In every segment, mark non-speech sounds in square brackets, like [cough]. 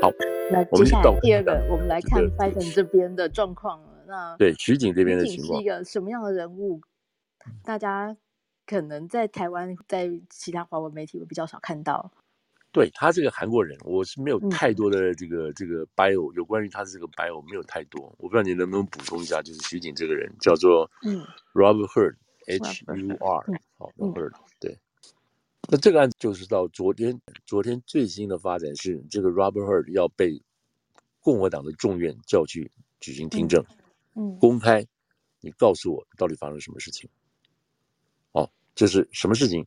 好，那接下来第二个，我们来看拜登这边的状况了。那对徐景这边的情况是一个什么样的人物？大家可能在台湾，在其他华文媒体会比较少看到。对他这个韩国人，我是没有太多的这个、嗯、这个 bio，有关于他的这个 bio 没有太多。我不知道你能不能补充一下，就是徐景这个人叫做嗯 Robert Hur，H U R，好 Robert，对。那这个案子就是到昨天，昨天最新的发展是，这个 Robert Hur 要被共和党的众院叫去举行听证，嗯，嗯公开，你告诉我到底发生什么事情？哦，就是什么事情？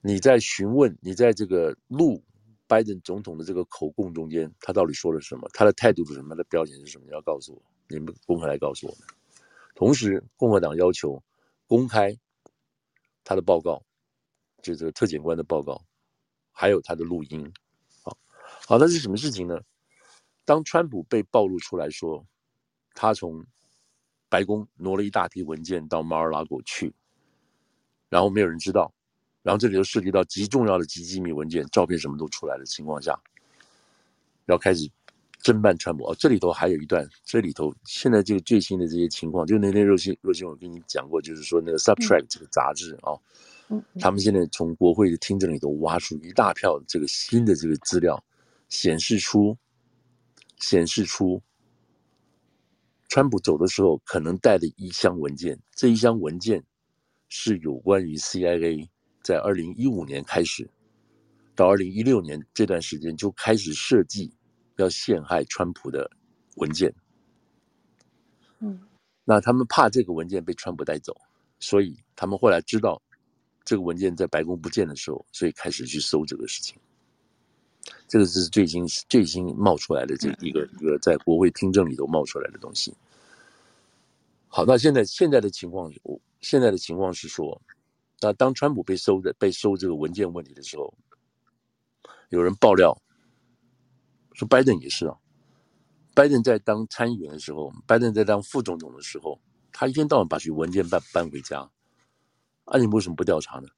你在询问，你在这个录拜登总统的这个口供中间，他到底说了什么？他的态度是什么？他的标签是什么？你要告诉我，你们公开来告诉我们。同时，共和党要求公开他的报告，就这个特检官的报告，还有他的录音。好，好，那是什么事情呢？当川普被暴露出来说，他从白宫挪了一大批文件到马尔拉狗去，然后没有人知道。然后这里头涉及到极重要的极机密文件、照片，什么都出来的情况下，要开始侦办川普。哦，这里头还有一段，这里头现在这个最新的这些情况，就那天若曦若曦我跟你讲过，就是说那个 Subtract 这个杂志啊，嗯，他们现在从国会的听证里头挖出一大票这个新的这个资料，显示出显示出川普走的时候可能带的一箱文件，这一箱文件是有关于 CIA。在二零一五年开始，到二零一六年这段时间就开始设计要陷害川普的文件。嗯，那他们怕这个文件被川普带走，所以他们后来知道这个文件在白宫不见的时候，所以开始去搜这个事情。这个是最新最新冒出来的这一个一个在国会听证里头冒出来的东西。好，那现在现在的情况，现在的情况是说。那当川普被搜的被搜这个文件问题的时候，有人爆料说拜登也是啊。拜登在当参议员的时候，拜登在当副总统的时候，他一天到晚把这文件搬搬回家，啊，你为什么不调查呢？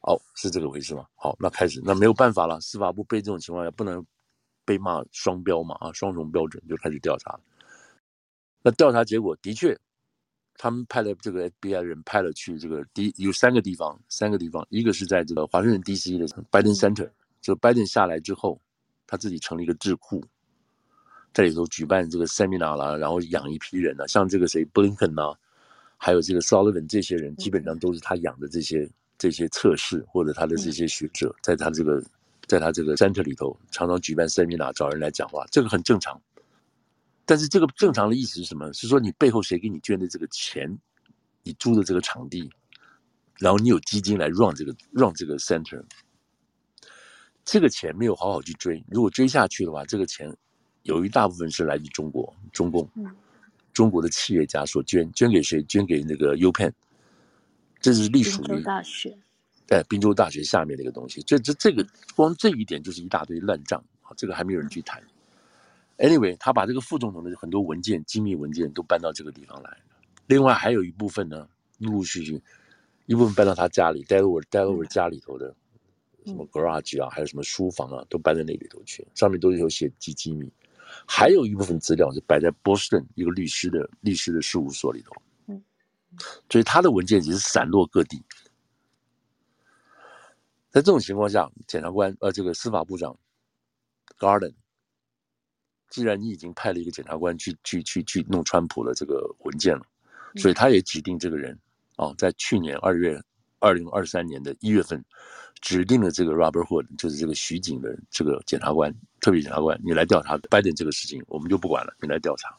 哦，是这个回事吗？好，那开始，那没有办法了，司法部被这种情况下不能被骂双标嘛，啊，双重标准就开始调查。那调查结果的确。他们派了这个 FBI 人派了去这个第有三个地方，三个地方，一个是在这个华盛顿 DC 的 Biden Center，就 Biden 下来之后，他自己成立一个智库，在里头举办这个 seminar 啦，然后养一批人呢、像这个谁布林肯呢、还有这个 Sullivan 这些人，基本上都是他养的这些这些测试或者他的这些学者，在他这个在他这个 center 里头常常举办 seminar 找人来讲话，这个很正常。但是这个正常的意思是什么？是说你背后谁给你捐的这个钱，你租的这个场地，然后你有基金来 run 这个 run 这个 center，这个钱没有好好去追。如果追下去的话，这个钱有一大部分是来自中国中共，中国的企业家所捐，捐给谁？捐给那个 UPenn，这是隶属于大学，在滨州大学下面的一个东西。这这这个光这一点就是一大堆烂账，这个还没有人去谈。Anyway，他把这个副总统的很多文件、机密文件都搬到这个地方来。另外还有一部分呢，陆陆续续一部分搬到他家里，Delaware Delaware 家里头的什么 garage 啊，还有什么书房啊，都搬到那里头去，上面都有写机机密。还有一部分资料是摆在波士顿一个律师的律师的事务所里头。嗯，所以他的文件只是散落各地。在这种情况下，检察官呃，这个司法部长 Garland。既然你已经派了一个检察官去去去去弄川普的这个文件了，所以他也指定这个人啊，在去年二月二零二三年的一月份，指定了这个 Robert Hood，就是这个徐景的这个检察官，特别检察官，你来调查拜登这个事情，我们就不管了，你来调查。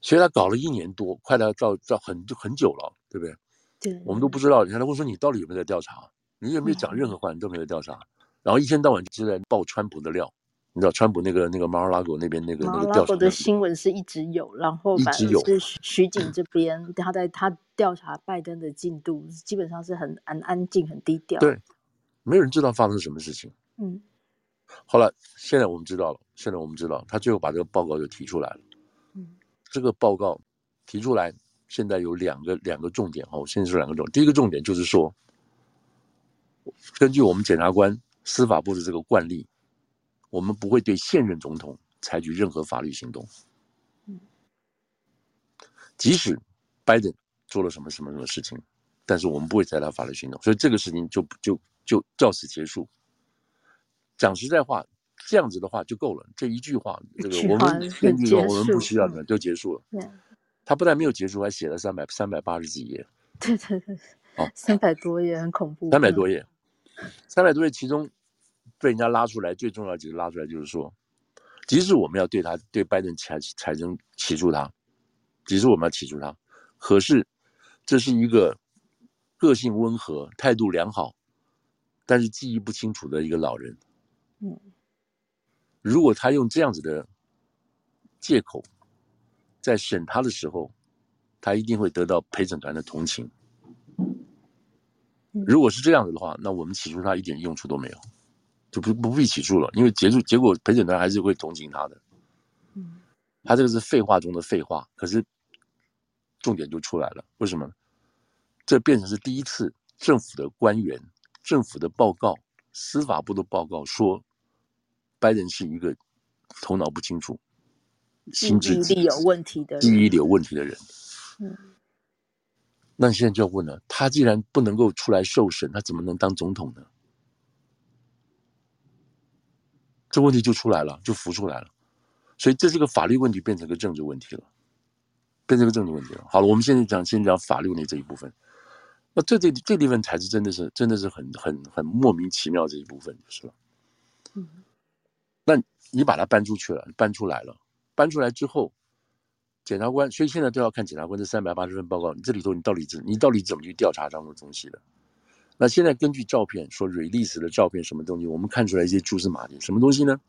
所以他搞了一年多，快到到到很很久了，对不对？对，我们都不知道。你看他会说你到底有没有在调查？你有没有讲任何话？你都没有调查，然后一天到晚就在爆川普的料。你知道川普那个那个马尔拉狗那边那个那个调查的新闻是一直有，然后反正是徐景这边他在他调查拜登的进度基本上是很安安静很低调，对，没有人知道发生什么事情。嗯，后来现在我们知道了，现在我们知道他最后把这个报告就提出来了。嗯，这个报告提出来，现在有两个两个重点哈，我现在是两个重点，第一个重点就是说，根据我们检察官司法部的这个惯例。我们不会对现任总统采取任何法律行动。即使拜登做了什么什么什么事情，但是我们不会采取法律行动，所以这个事情就就就就到此结束。讲实在话，这样子的话就够了，这一句话，这个我们根据我们不需要的就结束了。他不但没有结束，还写了三百三百八十几页。对对对，哦，三百多页很恐怖。三百多页，三百多页，其中被人家拉出来最重要几个拉出来就是说，即使我们要对他对拜登产产生起诉他。即使我们要起诉他，可是这是一个个性温和、态度良好，但是记忆不清楚的一个老人。嗯，如果他用这样子的借口在审他的时候，他一定会得到陪审团的同情。如果是这样子的话，那我们起诉他一点用处都没有，就不不必起诉了，因为结束结果陪审团还是会同情他的。嗯，他这个是废话中的废话，可是。重点就出来了，为什么？这变成是第一次，政府的官员、政府的报告、司法部的报告说，拜登是一个头脑不清楚、心智力有问题的、记忆力有问题的人。嗯，那你现在就要问了，他既然不能够出来受审，他怎么能当总统呢？这问题就出来了，就浮出来了。所以这是个法律问题，变成个政治问题了。变成个政治问题了。好了，我们现在讲，先讲法律那这一部分。那这这这地方才是真的是真的是很很很莫名其妙这一部分就是了。嗯。那你把它搬出去了，搬出来了，搬出来之后，检察官，所以现在都要看检察官这三百八十份报告，你这里头你到底怎你到底怎么去调查这样的东西的？那现在根据照片说 release 的照片什么东西，我们看出来一些蛛丝马迹，什么东西呢？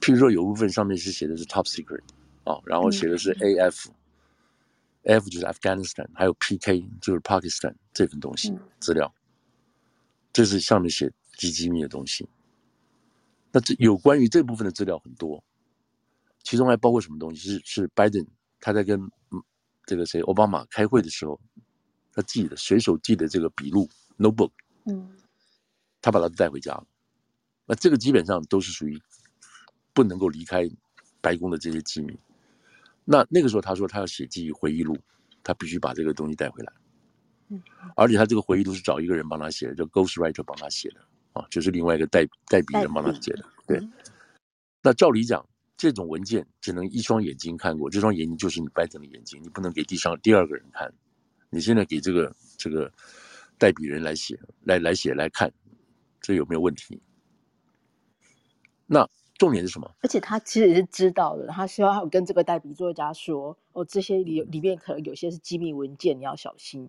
譬如说有部分上面是写的是 top secret 啊，然后写的是 AF。F 就是 Afghanistan，还有 PK 就是 Pakistan 这份东西资料，这是上面写极机密的东西。那这有关于这部分的资料很多，其中还包括什么东西？是是 Biden 他在跟这个谁奥巴马开会的时候，他记的随手记的这个笔录 notebook，嗯，他把它带回家了。那这个基本上都是属于不能够离开白宫的这些机密。那那个时候，他说他要写记忆回忆录，他必须把这个东西带回来。嗯，而且他这个回忆录是找一个人帮他写的，叫 Ghostwriter 帮他写的啊，就是另外一个代代笔人帮他写的。对。那照理讲，这种文件只能一双眼睛看过，这双眼睛就是你拜登的眼睛，你不能给第上第二个人看。你现在给这个这个代笔人来写，来来写来看，这有没有问题？那。重点是什么？而且他其实也是知道的，他希望跟这个代笔作家说：“哦，这些里里面可能有些是机密文件，你要小心。”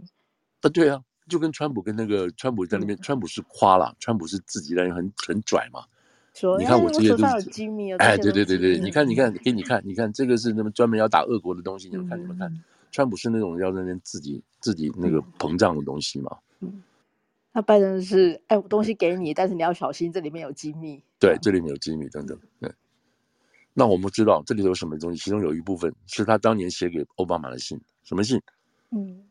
啊，对啊，就跟川普跟那个川普在那边，嗯、川普是夸了，川普是自己在那很很拽嘛。说你看我这些都是、哎、机密啊！哎，对对对对，你看你看给你看，你看这个是那么专门要打俄国的东西，你们看你们看，嗯、川普是那种要在那边自己自己那个膨胀的东西嘛。嗯。那拜登是哎，我东西给你，但是你要小心，这里面有机密。对，这里面有机密等等。对，那我们知道这里头有什么东西？其中有一部分是他当年写给奥巴马的信。什么信？嗯，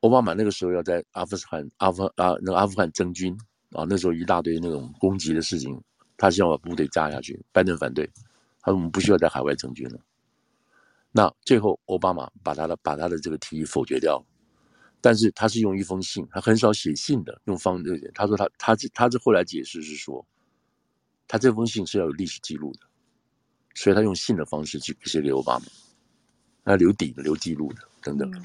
奥巴马那个时候要在阿富汗、阿富啊那个阿富汗征军啊，那时候一大堆那种攻击的事情，他希望把部队炸下去。拜登反对，他说我们不需要在海外征军了。那最后奥巴马把他的把他的这个提议否决掉。但是他是用一封信，他很少写信的，用方这些。他说他他这他这后来解释是说，他这封信是要有历史记录的，所以他用信的方式去写给奥巴马，他留底的留记录的等等。嗯、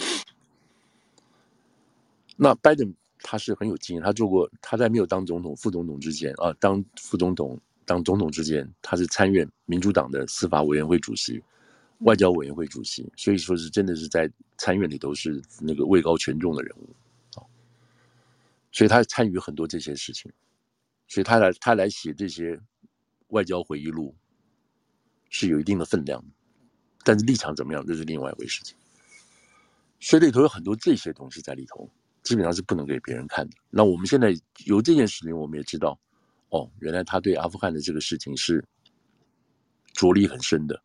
那拜登他是很有经验，他做过他在没有当总统、副总统之前啊，当副总统、当总统之前，他是参院民主党的司法委员会主席。外交委员会主席，所以说是真的是在参院里头是那个位高权重的人物啊，所以他参与很多这些事情，所以他来他来写这些外交回忆录是有一定的分量，但是立场怎么样，这是另外一回事情。所以里头有很多这些东西在里头，基本上是不能给别人看的。那我们现在由这件事情，我们也知道，哦，原来他对阿富汗的这个事情是着力很深的。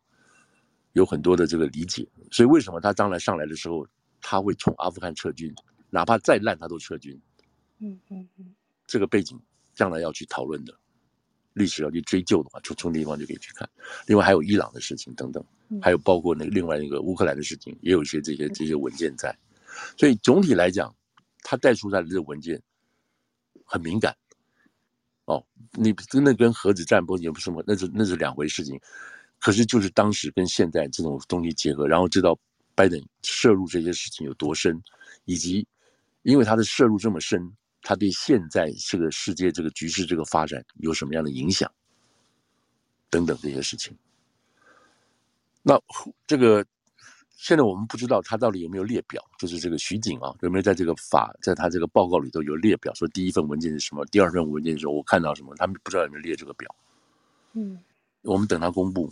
有很多的这个理解，所以为什么他将来上来的时候，他会从阿富汗撤军，哪怕再烂他都撤军。嗯嗯嗯，这个背景将来要去讨论的。历史要去追究的话，从从这地方就可以去看。另外还有伊朗的事情等等，还有包括那个另外一个乌克兰的事情，也有一些这些这些文件在。所以总体来讲，他带出来的这个文件很敏感。哦，你真的跟核子战不也不是什么，那是那是两回事情。可是就是当时跟现在这种东西结合，然后知道拜登摄入这些事情有多深，以及因为他的摄入这么深，他对现在这个世界这个局势这个发展有什么样的影响，等等这些事情。那这个。现在我们不知道他到底有没有列表，就是这个徐景啊，有没有在这个法，在他这个报告里头有列表，说第一份文件是什么，第二份文件是什么，我看到什么，他们不知道有没有列这个表。嗯，我们等他公布，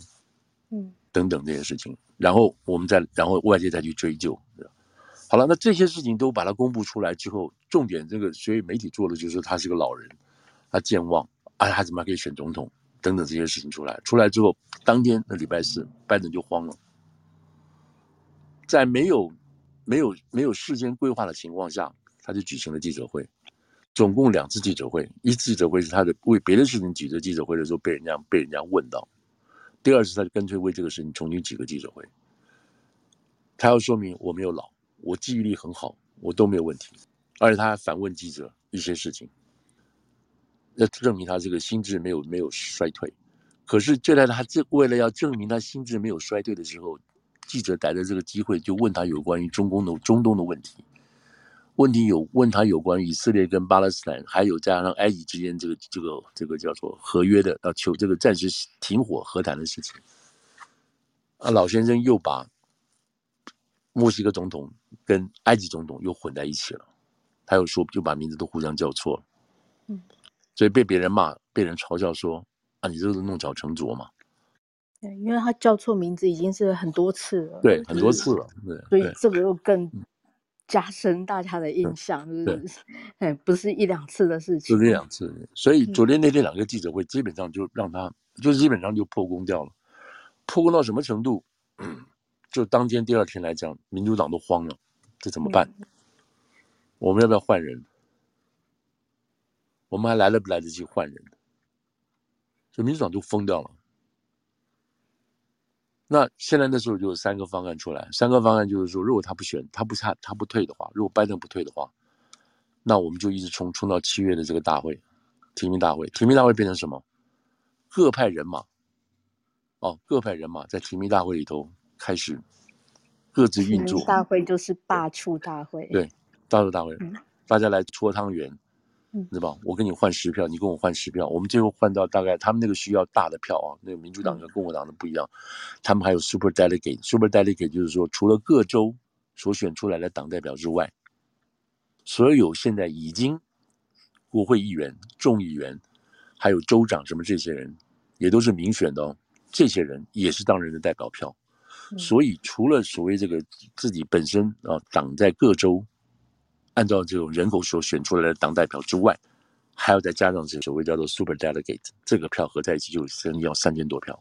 嗯，等等这些事情，然后我们再，然后外界再去追究。好了，那这些事情都把它公布出来之后，重点这个所以媒体做的就是他是个老人，他健忘，哎，他怎么还可以选总统？等等这些事情出来，出来之后，当天那礼拜四，拜登就慌了。在没有、没有、没有事先规划的情况下，他就举行了记者会，总共两次记者会。一次记者会是他的为别的事情举着记者会的时候被人家被人家问到，第二次他就干脆为这个事情重新举个记者会。他要说明我没有老，我记忆力很好，我都没有问题，而且他还反问记者一些事情，要证明他这个心智没有没有衰退。可是就在他这为了要证明他心智没有衰退的时候。记者逮着这个机会，就问他有关于中共的中东的问题，问题有问他有关以色列跟巴勒斯坦，还有加上埃及之间这个这个这个叫做合约的，要求这个暂时停火和谈的事情。啊，老先生又把墨西哥总统跟埃及总统又混在一起了，他又说就把名字都互相叫错了，嗯，所以被别人骂，被人嘲笑说啊，你这是弄巧成拙嘛。对，因为他叫错名字已经是很多次了，对，很多次了，对，所以这个又更加深大家的印象，就是，哎，不是一两次的事情，不是一两次。所以昨天那天两个记者会，基本上就让他，就基本上就破功掉了，破功到什么程度？就当天第二天来讲，民主党都慌了，这怎么办？我们要不要换人？我们还来得不来得及换人？所以民主党就疯掉了。那现在那时候就有三个方案出来，三个方案就是说，如果他不选，他不他他不退的话，如果拜登不退的话，那我们就一直冲冲到七月的这个大会，提名大会，提名大会变成什么？各派人马，哦，各派人马在提名大会里头开始各自运作。大会就是罢黜大会，对，罢黜大会，嗯、大家来搓汤圆。对吧？我跟你换十票，你跟我换十票，我们最后换到大概他们那个需要大的票啊，那个民主党跟共和党的不一样，他们还有 super delegate，super delegate 就是说除了各州所选出来的党代表之外，所有现在已经国会议员、众议员，还有州长什么这些人，也都是民选的哦，这些人也是当人的代表票，所以除了所谓这个自己本身啊党在各州。按照这种人口所选出来的党代表之外，还要再加上这所谓叫做 super delegate，这个票合在一起就要三千多票。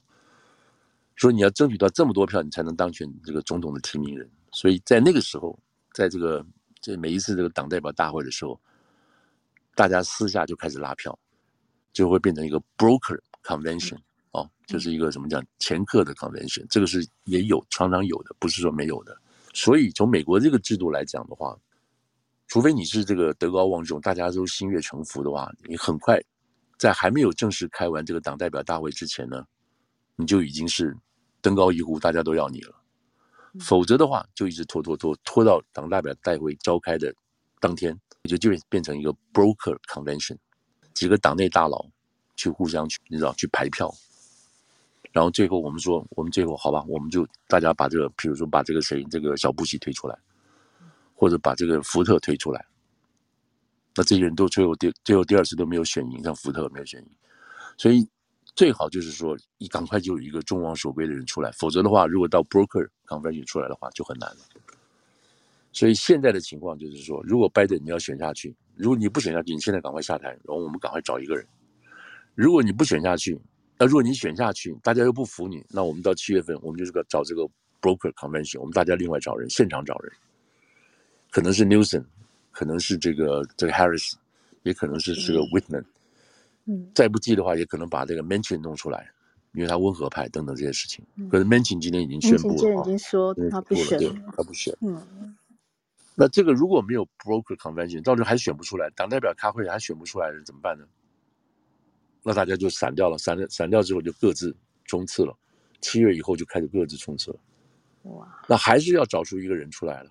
所以你要争取到这么多票，你才能当选这个总统的提名人。所以在那个时候，在这个这每一次这个党代表大会的时候，大家私下就开始拉票，就会变成一个 broker convention 哦，就是一个什么讲掮客的 convention，这个是也有常常有的，不是说没有的。所以从美国这个制度来讲的话，除非你是这个德高望重，大家都心悦诚服的话，你很快在还没有正式开完这个党代表大会之前呢，你就已经是登高一呼，大家都要你了。否则的话，就一直拖拖拖拖到党代表大会召开的当天，也就就变成一个 broker convention，几个党内大佬去互相去你知道去排票，然后最后我们说，我们最后好吧，我们就大家把这个，比如说把这个谁这个小布希推出来。或者把这个福特推出来，那这些人都最后第最后第二次都没有选赢，像福特没有选赢，所以最好就是说，你赶快就有一个众望所归的人出来，否则的话，如果到 broker convention 出来的话，就很难了。所以现在的情况就是说，如果拜登你要选下去，如果你不选下去，你现在赶快下台，然后我们赶快找一个人。如果你不选下去，那如果你选下去，大家又不服你，那我们到七月份，我们就是个找这个 broker convention，我们大家另外找人，现场找人。可能是 Newsom，可能是这个这个 Harris，也可能是这个 Whitman，嗯，再不济的话，也可能把这个 Manchin 弄出来，因为他温和派等等这些事情。可是 Manchin 今天已经宣布了，已经说他不选，他不选。嗯，那这个如果没有 Broker Convention，到时候还选不出来，党代表开会还选不出来，怎么办呢？那大家就散掉了，散散掉之后就各自冲刺了。七月以后就开始各自冲刺了。哇，那还是要找出一个人出来了。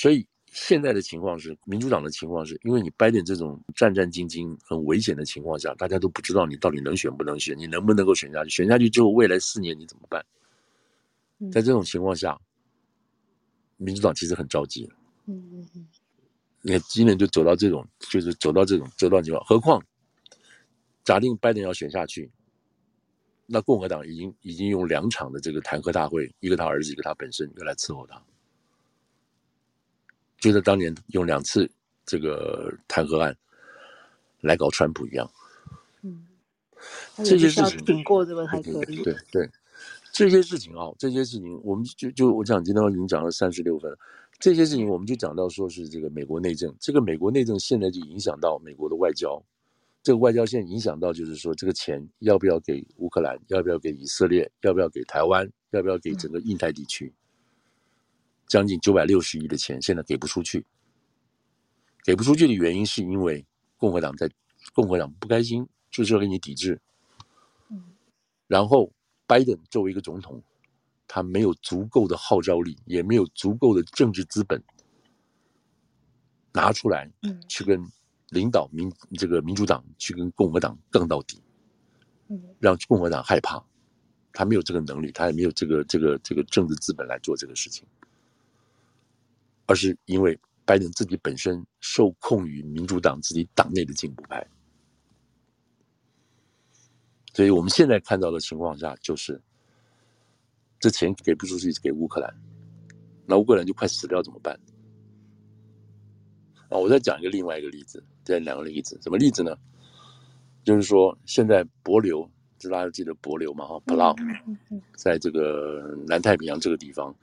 所以现在的情况是，民主党的情况是，因为你拜登这种战战兢兢、很危险的情况下，大家都不知道你到底能选不能选，你能不能够选下去？选下去之后，未来四年你怎么办？在这种情况下，民主党其实很着急。嗯嗯嗯。你看今年就走到这种，就是走到这种这段情况，何况。假定拜登要选下去，那共和党已经已经用两场的这个弹劾大会，一个他儿子，一个他本身，要来伺候他，就像当年用两次这个弹劾案来搞川普一样。嗯，这些事情挺过这个还可以。对对，这些事情啊，这些事情，我们就就我讲今天已经讲了三十六分，这些事情我们就讲到说是这个美国内政，这个美国内政现在就影响到美国的外交。这个外交现在影响到，就是说，这个钱要不要给乌克兰，要不要给以色列，要不要给台湾，要不要给整个印太地区？将近九百六十亿的钱，现在给不出去。给不出去的原因是因为共和党在，共和党不开心，就是要给你抵制。然后拜登作为一个总统，他没有足够的号召力，也没有足够的政治资本拿出来，去跟。领导民这个民主党去跟共和党杠到底，让共和党害怕，他没有这个能力，他也没有这个这个这个政治资本来做这个事情，而是因为拜登自己本身受控于民主党自己党内的进步派，所以我们现在看到的情况下就是，这钱给不出去给乌克兰，那乌克兰就快死掉怎么办？啊，我再讲一个另外一个例子。这两个例子，什么例子呢？就是说，现在帛琉，大家记得帛琉嘛？哈，Palau，在这个南太平洋这个地方，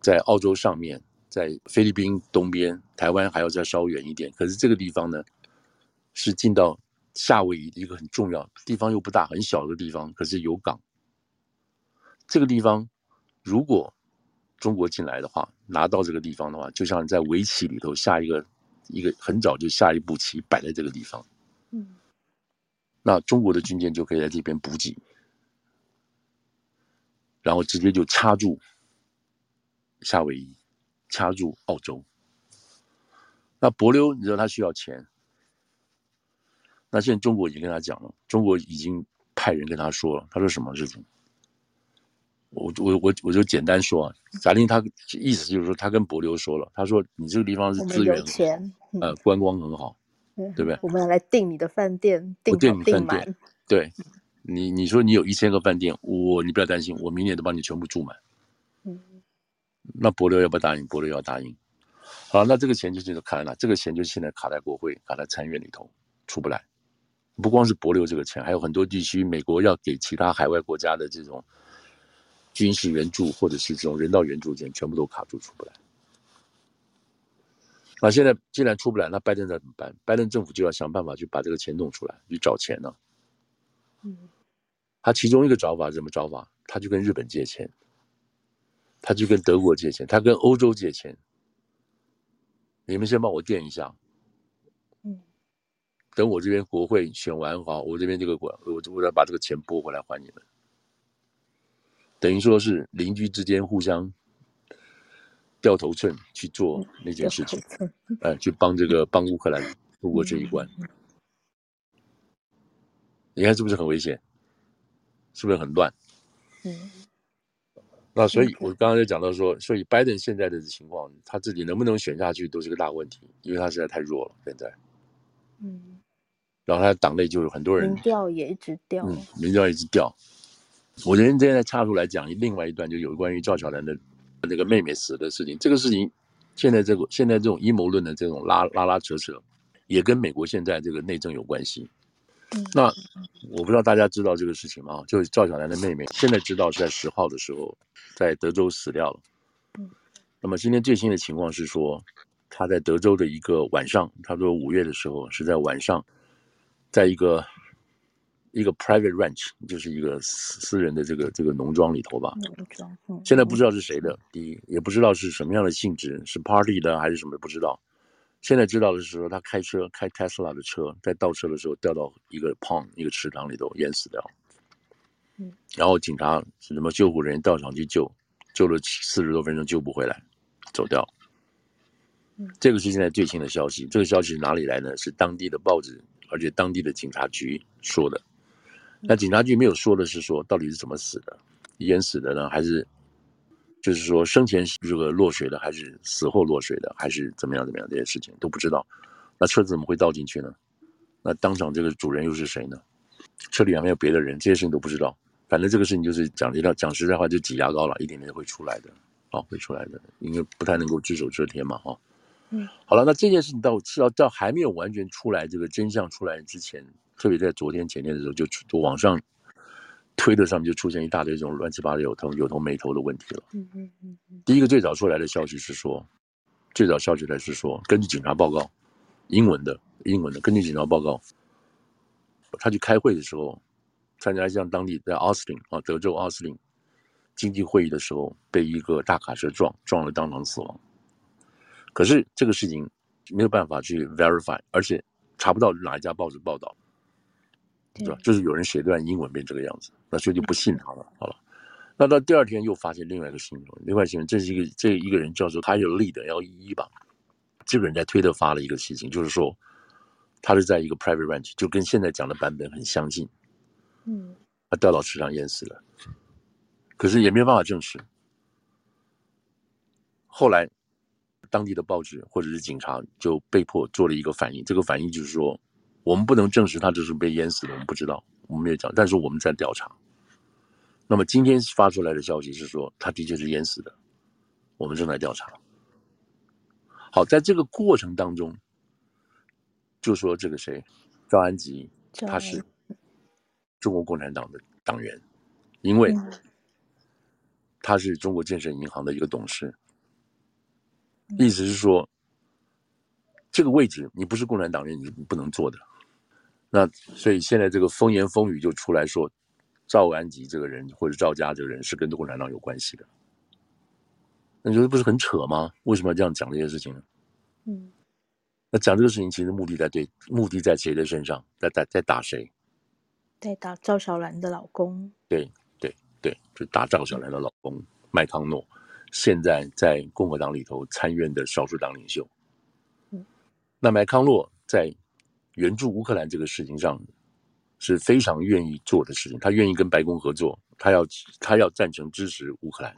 在澳洲上面，在菲律宾东边，台湾还要再稍远一点。可是这个地方呢，是进到夏威夷一个很重要地方，又不大，很小的地方，可是有港。这个地方，如果中国进来的话，拿到这个地方的话，就像在围棋里头下一个。一个很早就下一步棋摆在这个地方，嗯，那中国的军舰就可以在这边补给，然后直接就插住夏威夷，掐住澳洲。那博琉，你知道他需要钱，那现在中国已经跟他讲了，中国已经派人跟他说了，他说什么事情？我我我我就简单说啊，贾玲他意思就是说，他跟博琉说了，他说你这个地方是资源，钱，呃，观光很好，对不对？我们要来订你的饭店，订订你饭店，对，你你说你有一千个饭店，我你不要担心，我明年都帮你全部住满。嗯，那帛琉要不要答应？帛琉要答应。好，那这个钱就就卡在哪？这个钱就现在卡在国会，卡在参院里头，出不来。不光是帛琉这个钱，还有很多地区，美国要给其他海外国家的这种。军事援助或者是这种人道援助钱全部都卡住出不来。那现在既然出不来，那拜登该怎么办？拜登政府就要想办法去把这个钱弄出来，去找钱呢、啊。嗯，他其中一个找法是什么找法？他就跟日本借钱，他就跟德国借钱，他跟欧洲借钱。你们先帮我垫一下。嗯，等我这边国会选完好，我这边这个国，我我要把这个钱拨回来还你们。等于说是邻居之间互相掉头寸去做那件事情，哎、呃，去帮这个帮乌克兰度过这一关。你看是不是很危险？是不是很乱？嗯。那所以，我刚刚就讲到说，所以拜登现在的情况，他自己能不能选下去都是个大问题，因为他实在太弱了，现在。嗯。然后他党内就有很多人，民调也一直掉，嗯，民调一直掉。我今天现在插出来讲另外一段，就有关于赵小兰的那个妹妹死的事情。这个事情，现在这个现在这种阴谋论的这种拉拉拉扯扯，也跟美国现在这个内政有关系。那我不知道大家知道这个事情吗？就是赵小兰的妹妹，现在知道是在十号的时候在德州死掉了。那么今天最新的情况是说，她在德州的一个晚上，差不多五月的时候是在晚上在一个一个 private ranch，就是一个私私人的这个这个农庄里头吧。农庄，嗯。现在不知道是谁的，第一也不知道是什么样的性质，是 party 的还是什么，不知道。现在知道的是说，他开车开 Tesla 的车，在倒车的时候掉到一个 pond 一个池塘里头淹死掉。嗯。然后警察什么救护人员到场去救，救了四十多分钟救不回来，走掉。这个是现在最新的消息。这个消息是哪里来呢？是当地的报纸，而且当地的警察局说的。那警察局没有说的是说到底是怎么死的，淹死的呢，还是就是说生前这个落水的，还是死后落水的，还是怎么样怎么样？这些事情都不知道。那车子怎么会倒进去呢？那当场这个主人又是谁呢？车里还没有别的人，这些事情都不知道。反正这个事情就是讲一讲实在话，就挤牙膏了，一点点会出来的，啊，会出来的，因为不太能够只手遮天嘛，哈。嗯，好了，那这件事情到是要到还没有完全出来，这个真相出来之前，特别在昨天前天的时候，就就网上推特上面就出现一大堆这种乱七八糟有头有头没头的问题了。嗯嗯嗯。第一个最早出来的消息是说，最早消息来是说，根据警察报告，英文的英文的，根据警察报告，他去开会的时候，参加像当地在奥斯汀啊，德州奥斯汀经济会议的时候，被一个大卡车撞，撞了当场死亡。可是这个事情没有办法去 verify，而且查不到哪一家报纸报道，对吧？就是有人写段英文变这个样子，那所以就不信他了。好了，那到第二天又发现另外一个新闻，另外新闻，这是一个这一个人叫做 Tyler Lee 的 L E E 吧，这个人在推特发了一个事情，就是说他是在一个 private ranch，就跟现在讲的版本很相近。嗯，他掉到池塘淹死了，可是也没有办法证实。后来。当地的报纸或者是警察就被迫做了一个反应，这个反应就是说，我们不能证实他就是被淹死的，我们不知道，我们没有讲，但是我们在调查。那么今天发出来的消息是说，他的确是淹死的，我们正在调查。好，在这个过程当中，就说这个谁，赵安吉，他是中国共产党的党员，因为他是中国建设银行的一个董事。意思是说，这个位置你不是共产党员，你不能做的。那所以现在这个风言风语就出来说，赵安吉这个人或者赵家这个人是跟共产党有关系的。那你觉得不是很扯吗？为什么要这样讲这些事情呢？嗯，那讲这个事情其实目的在对，目的在谁的身上？在在在打谁？在打赵小兰的老公。对对对，就打赵小兰的老公麦康诺。现在在共和党里头参院的少数党领袖，嗯那麦康诺在援助乌克兰这个事情上是非常愿意做的事情，他愿意跟白宫合作，他要他要赞成支持乌克兰。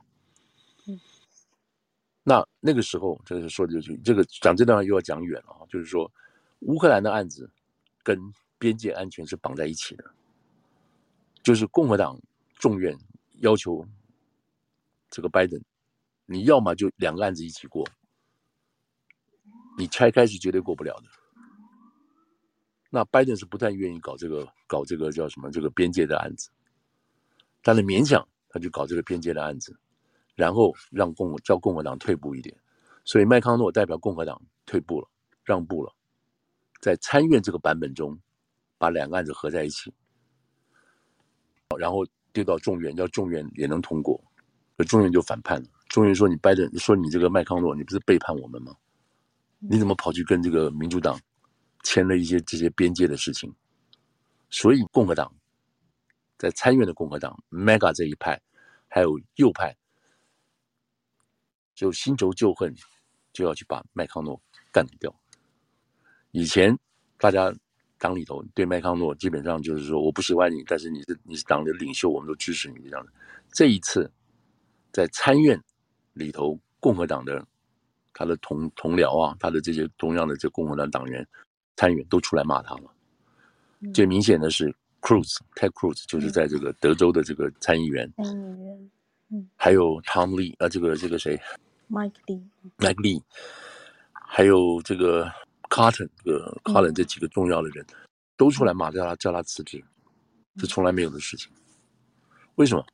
那那个时候，这个说的就是这个讲这段话又要讲远了啊，就是说乌克兰的案子跟边界安全是绑在一起的，就是共和党众院要求这个拜登。你要么就两个案子一起过，你拆开是绝对过不了的。那拜登是不太愿意搞这个，搞这个叫什么这个边界的案子，但是勉强他就搞这个边界的案子，然后让共叫共和党退步一点，所以麦康诺代表共和党退步了，让步了，在参院这个版本中，把两个案子合在一起，然后丢到众院，叫众院也能通过，众院就反叛了。众院说：“你拜登，你说你这个麦康诺，你不是背叛我们吗？你怎么跑去跟这个民主党签了一些这些边界的事情？所以共和党在参院的共和党 MAGA 这一派，还有右派，就新仇旧恨，就要去把麦康诺干掉。以前大家党里头对麦康诺基本上就是说，我不喜欢你，但是你是你是党的领袖，我们都支持你这样的。这一次在参院。”里头共和党的他的同同僚啊，他的这些同样的这共和党党员参议员都出来骂他了。嗯、最明显的是 Cruz，Ted Cruz 就是在这个德州的这个参议员。参议员，嗯，还有 Tom Lee 啊，这个这个谁？Mike Lee，Mike Lee，还有这个 Cotton，这个 Cotton 这几个重要的人、嗯、都出来骂，叫他叫他辞职，这从来没有的事情。为什么？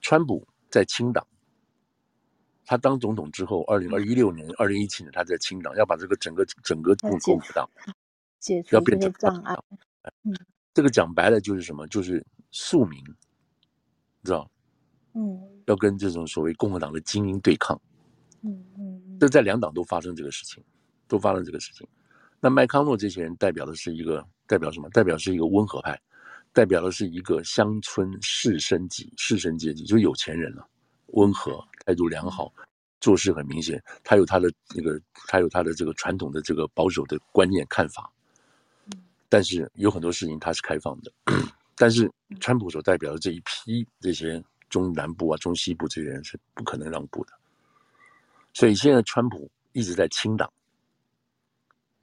川普在清党。他当总统之后，二零二一六年、二零一七年，他在清党要把这个整个整个共共和党解除这些障碍。嗯，这个讲白了就是什么？就是庶民，知道？嗯，要跟这种所谓共和党的精英对抗。嗯嗯，这在两党都发生这个事情，都发生这个事情。那麦康诺这些人代表的是一个，代表什么？代表是一个温和派，代表的是一个乡村士绅级、士绅阶级，就是有钱人了，温和，态度良好。做事很明显，他有他的那个，他有他的这个传统的这个保守的观念看法，但是有很多事情他是开放的。但是川普所代表的这一批这些中南部啊、中西部这些人是不可能让步的，所以现在川普一直在清党，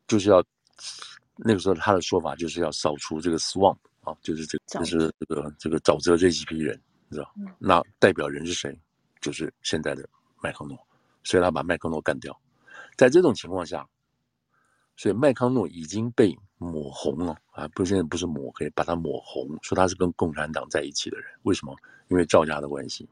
就是要那个时候他的说法就是要扫除这个 swamp 啊，就是这个、就是这个这个沼泽这几批人，你知道？那代表人是谁？就是现在的。麦康诺，所以他把麦康诺干掉。在这种情况下，所以麦康诺已经被抹红了啊！不，现在不是抹黑，把他抹红，说他是跟共产党在一起的人。为什么？因为赵家的关系。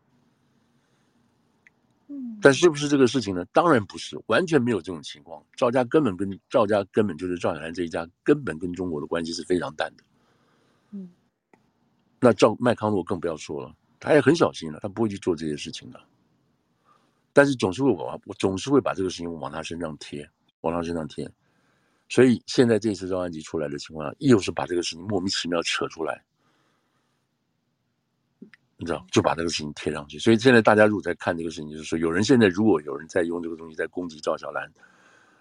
嗯，但是不是这个事情呢？当然不是，完全没有这种情况。赵家根本跟赵家根本就是赵小兰这一家，根本跟中国的关系是非常淡的。嗯，那赵麦康诺更不要说了，他也很小心了，他不会去做这些事情的。但是总是会往我总是会把这个事情往他身上贴，往他身上贴，所以现在这次赵安吉出来的情况下，又是把这个事情莫名其妙扯出来，你知道，就把这个事情贴上去。所以现在大家如果在看这个事情，就是说，有人现在如果有人在用这个东西在攻击赵小兰，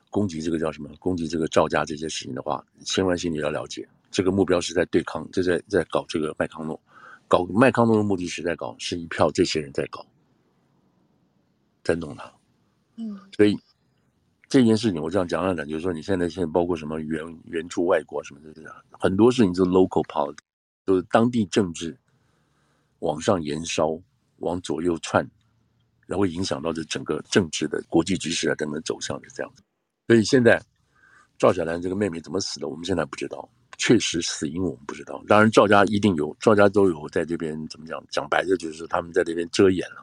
攻击这个叫什么？攻击这个赵家这些事情的话，千万心里要了解，这个目标是在对抗，就在在搞这个麦康诺，搞麦康诺的目的是在搞，是一票这些人在搞。在弄他，嗯，所以这件事情我这样讲讲讲，就是说你现在现在包括什么援援助外国什么的，很多事情就是 local politics，就是当地政治往上延烧，往左右窜，然后影响到这整个政治的国际局势啊等等走向是这样子。所以现在赵小兰这个妹妹怎么死的，我们现在不知道，确实死因我们不知道。当然赵家一定有，赵家都有在这边怎么讲？讲白了就是他们在这边遮掩了。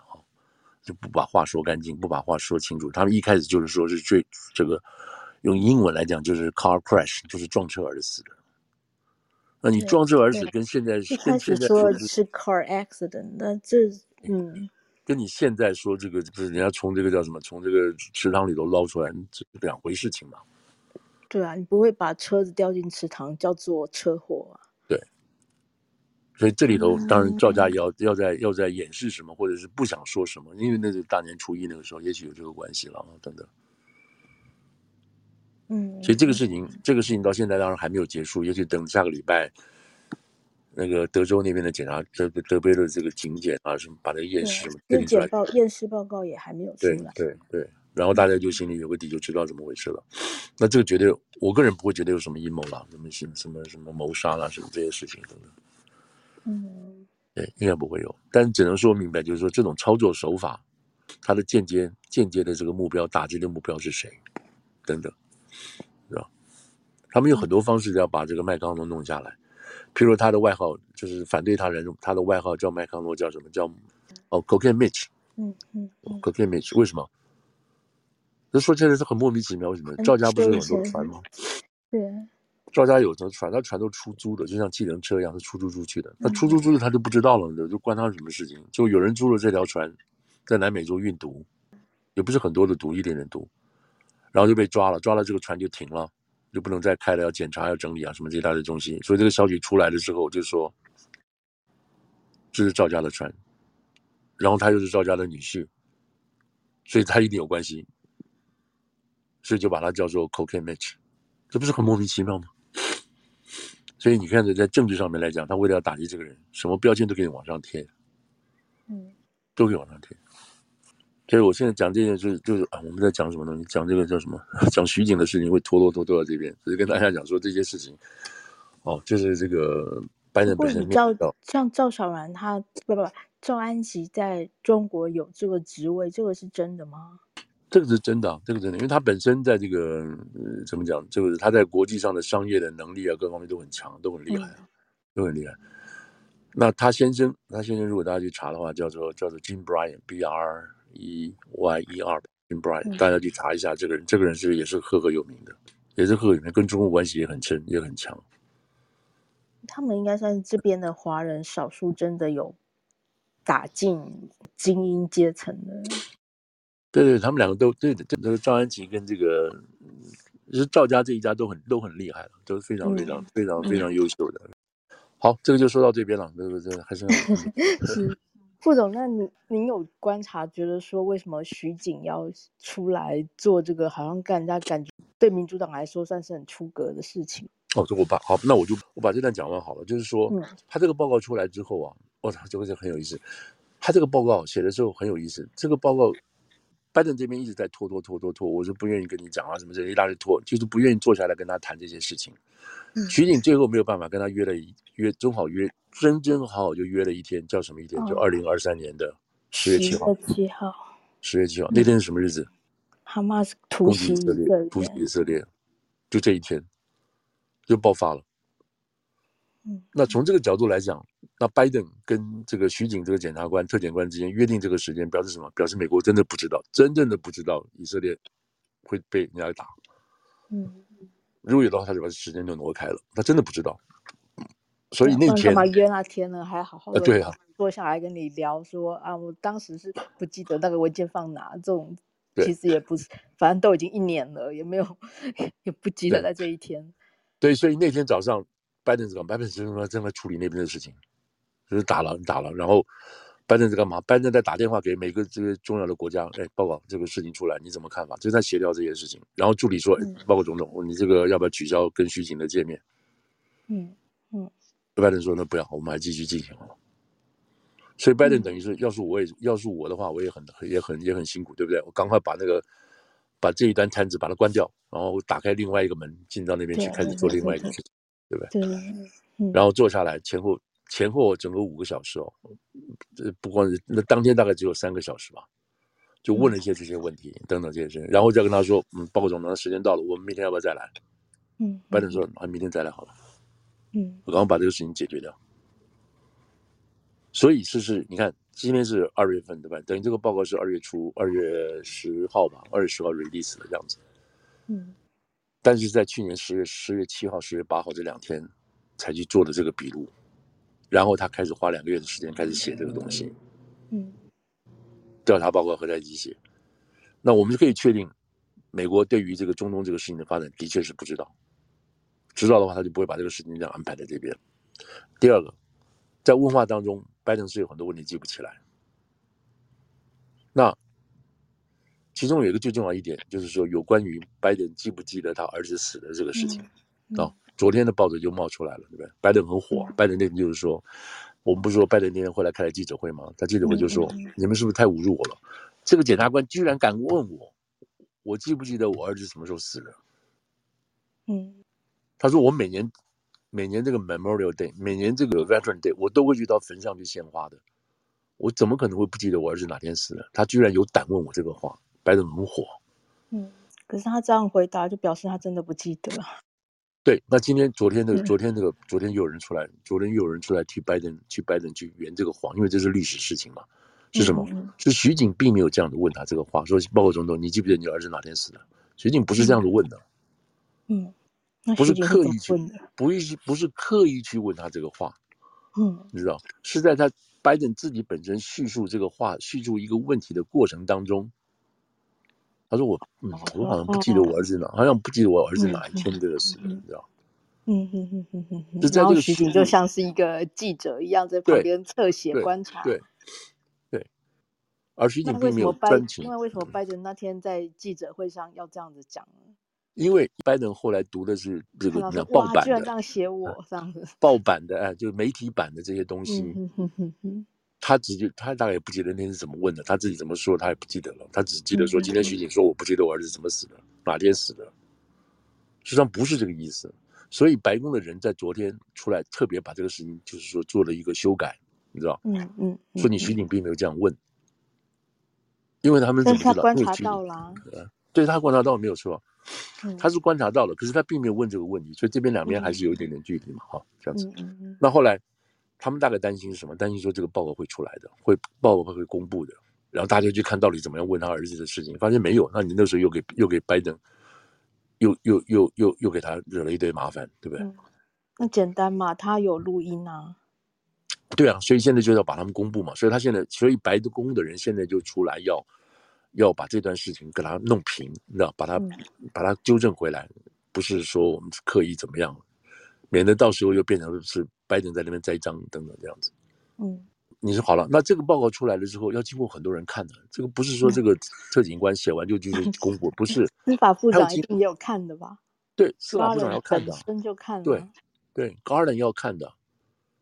就不把话说干净，不把话说清楚。他们一开始就是说是最这个，用英文来讲就是 car crash，就是撞车而死的。那你撞车而死跟现在跟现在说是 car accident，那这嗯，跟你现在说这个就是人家从这个叫什么，从这个池塘里头捞出来，这是两回事情嘛？对啊，你不会把车子掉进池塘叫做车祸啊？对。所以这里头当然赵家要要在要在掩饰什么，或者是不想说什么，因为那是大年初一那个时候，也许有这个关系了啊等等。嗯，所以这个事情这个事情到现在当然还没有结束，也许等下个礼拜，那个德州那边的检查德德州的这个警检啊什么把这个验尸验检报验尸报告也还没有出来，对对对，然后大家就心里有个底，就知道怎么回事了。那这个绝对，我个人不会觉得有什么阴谋了，什么什么什么什么谋杀啦，什么这些事情等等。嗯，对，应该不会有，但只能说明白，就是说这种操作手法，它的间接间接的这个目标，打击的目标是谁，等等，是吧？他们有很多方式要把这个麦康诺弄下来，譬如他的外号就是反对他人，他的外号叫麦康诺，叫什么叫哦，Cocaine Mitch，嗯嗯，Cocaine Mitch，为什么？这说起来是很莫名其妙，为什么？赵家不是有很多船吗？对。赵家有艘船，他船都出租的，就像计程车一样，是出租出去的。那出租出去，他就不知道了，就关他什么事情？就有人租了这条船，在南美洲运毒，也不是很多的毒，一点点毒，然后就被抓了，抓了这个船就停了，就不能再开了，要检查，要整理啊，什么这一大堆东西。所以这个消息出来了之后，就说这是赵家的船，然后他又是赵家的女婿，所以他一定有关系，所以就把它叫做 Cocaine match，这不是很莫名其妙吗？所以你看，在政治上面来讲，他为了要打击这个人，什么标签都可以往上贴，嗯，都可以往上贴。所以我现在讲这件事，就是啊，我们在讲什么东西？讲这个叫什么？[laughs] 讲徐景的事情会拖拖拖拖到这边，只是跟大家讲说这些事情，哦，就是这个白人本身赵像赵小然他不不不，赵安琪在中国有这个职位，这个是真的吗？这个是真的，这个真的，因为他本身在这个、呃、怎么讲，就是他在国际上的商业的能力啊，各方面都很强，都很厉害啊，都很厉害。那他先生，他先生如果大家去查的话，叫做叫做 Jim Bryan，B R E Y E R，Jim Bryan，大家去查一下这个人，这个人是也是赫赫有名的，也是赫赫有名，跟中国关系也很深，也很强。他们应该算是这边的华人少数，真的有打进精英阶层的。对对，他们两个都对的，这个赵安琪跟这个，就是赵家这一家都很都很厉害了，都是非常非常、嗯、非常非常优秀的。好，这个就说到这边了，对不对？还是 [laughs] 是副总，那你您有观察，觉得说为什么徐锦要出来做这个，好像跟人家感觉对民主党来说算是很出格的事情？哦，这我把好，那我就我把这段讲完好了。就是说，嗯、他这个报告出来之后啊，我、哦、操，这个就很有意思。他这个报告写的时候很有意思。这个报告，拜登这边一直在拖拖拖拖拖，我是不愿意跟你讲啊，什么这一大堆拖，就是不愿意坐下来跟他谈这些事情。嗯、徐锦最后没有办法跟他约了一约，正好约真真好好就约了一天，叫什么一天？哦、就二零二三年的十月七号。十月七号。十月七号、嗯、那天是什么日子？哈马斯突袭以色列，突袭以色列，就这一天。就爆发了。嗯，那从这个角度来讲，那拜登跟这个徐景这个检察官、特检官之间约定这个时间，表示什么？表示美国真的不知道，真正的不知道以色列会被人家打。嗯，如果有的话，他就把时间就挪开了。他真的不知道。所以那天干嘛约那天呢？还好好的对啊，坐下来跟你聊说啊，我当时是不记得那个文件放哪，这种其实也不是，反正都已经一年了，也没有 [laughs] 也不记得在这一天。对，所以那天早上，拜登是干嘛？拜登正在正在处理那边的事情，就是打了打了。然后，拜登在干嘛？拜登在打电话给每个这个重要的国家，哎，报告这个事情出来，你怎么看法？就在协调这件事情。然后助理说：“嗯、报告总统，你这个要不要取消跟徐锦的见面？”嗯嗯。拜登说：“那不要，我们还继续进行。”所以拜登等于是，要是我也要是我的话，我也很也很也很辛苦，对不对？我赶快把那个。把这一单摊子把它关掉，然后打开另外一个门，进到那边去，开始做另外一个事情，对不对？对，嗯。然后坐下来，前后前后整个五个小时哦，这不光是那当天大概只有三个小时吧，就问了一些这些问题，嗯、等等这些事情，然后再跟他说，嗯，报告总统，时间到了，我们明天要不要再来？嗯。拜登说，啊，明天再来好了。嗯。我刚刚把这个事情解决掉。所以，是是，你看。今天是二月份对吧？等于这个报告是二月初，二月十号吧，二月十号 release 的这样子。嗯。但是在去年十月十月七号、十月八号这两天才去做的这个笔录，然后他开始花两个月的时间开始写这个东西。嗯。调查报告合在一起写，那我们就可以确定，美国对于这个中东这个事情的发展的确是不知道。知道的话，他就不会把这个事情这样安排在这边。第二个，在问话当中。拜登是有很多问题记不起来，那其中有一个最重要一点，就是说有关于拜登记不记得他儿子死的这个事情。嗯嗯、哦，昨天的报纸就冒出来了，对不对？拜登很火，拜登那天就是说，我们不是说拜登那天会来开了记者会吗？他记者会就说，嗯、你们是不是太侮辱我了？这个检察官居然敢问我，我记不记得我儿子什么时候死的？嗯，他说我每年。每年这个 Memorial Day，每年这个 Veteran Day，我都会去到坟上去献花的。我怎么可能会不记得我儿子哪天死的？他居然有胆问我这个话，拜登很火。嗯，可是他这样回答，就表示他真的不记得。对，那今天、昨天的、昨天那个、昨天又有人出来，昨天又有人出来替拜登、替拜登去圆这个谎，因为这是历史事情嘛。是什么？嗯、是徐景并没有这样子问他这个话，说报告总统，你记不记得你儿子哪天死的？徐景不是这样子问的。嗯。嗯不是刻意去，不是不是刻意去问他这个话，嗯，你知道，是在他拜登自己本身叙述这个话、叙述一个问题的过程当中，他说我，嗯，我好像不记得我儿子哪，好像不记得我儿子哪一天这个事，你知道，嗯嗯嗯嗯嗯嗯，就在这个徐景就像是一个记者一样，在旁边侧写观察，对对，而徐锦并没有专情，因为为什么拜。登那天在记者会上要这样子讲呢？因为拜登后来读的是这个报版的，居然这样写我这样子，报版的哎，就是媒体版的这些东西，他直接他大概也不记得那天是怎么问的，他自己怎么说他也不记得了，他只记得说今天徐警说我不记得我儿子怎么死的，哪天死的，实际上不是这个意思。所以白宫的人在昨天出来特别把这个事情就是说做了一个修改，你知道？嗯嗯，说你徐警并没有这样问，因为他们怎么知道？他观察到了，对他观察到没有错。他是观察到了，可是他并没有问这个问题，所以这边两边还是有一点点距离嘛，哈、嗯，这样子。那后来他们大概担心什么？担心说这个报告会出来的，会报告会会公布的，然后大家去看到底怎么样问他儿子的事情，发现没有，那你那时候又给又给拜登又又又又又给他惹了一堆麻烦，对不对？嗯、那简单嘛，他有录音啊。对啊，所以现在就要把他们公布嘛。所以他现在，所以白宫的人现在就出来要要把这段事情给他弄平，你知道，把他、嗯、把他纠正回来，不是说我们刻意怎么样，免得到时候又变成是拜登在那边栽赃等等这样子。嗯。你说好了，那这个报告出来了之后，要经过很多人看的。这个不是说这个特警官写完就就 [laughs] 公布，不是。司法部长一定也有看的吧？对，司法部长要看的。本身就看。对，对，Garland 要看的。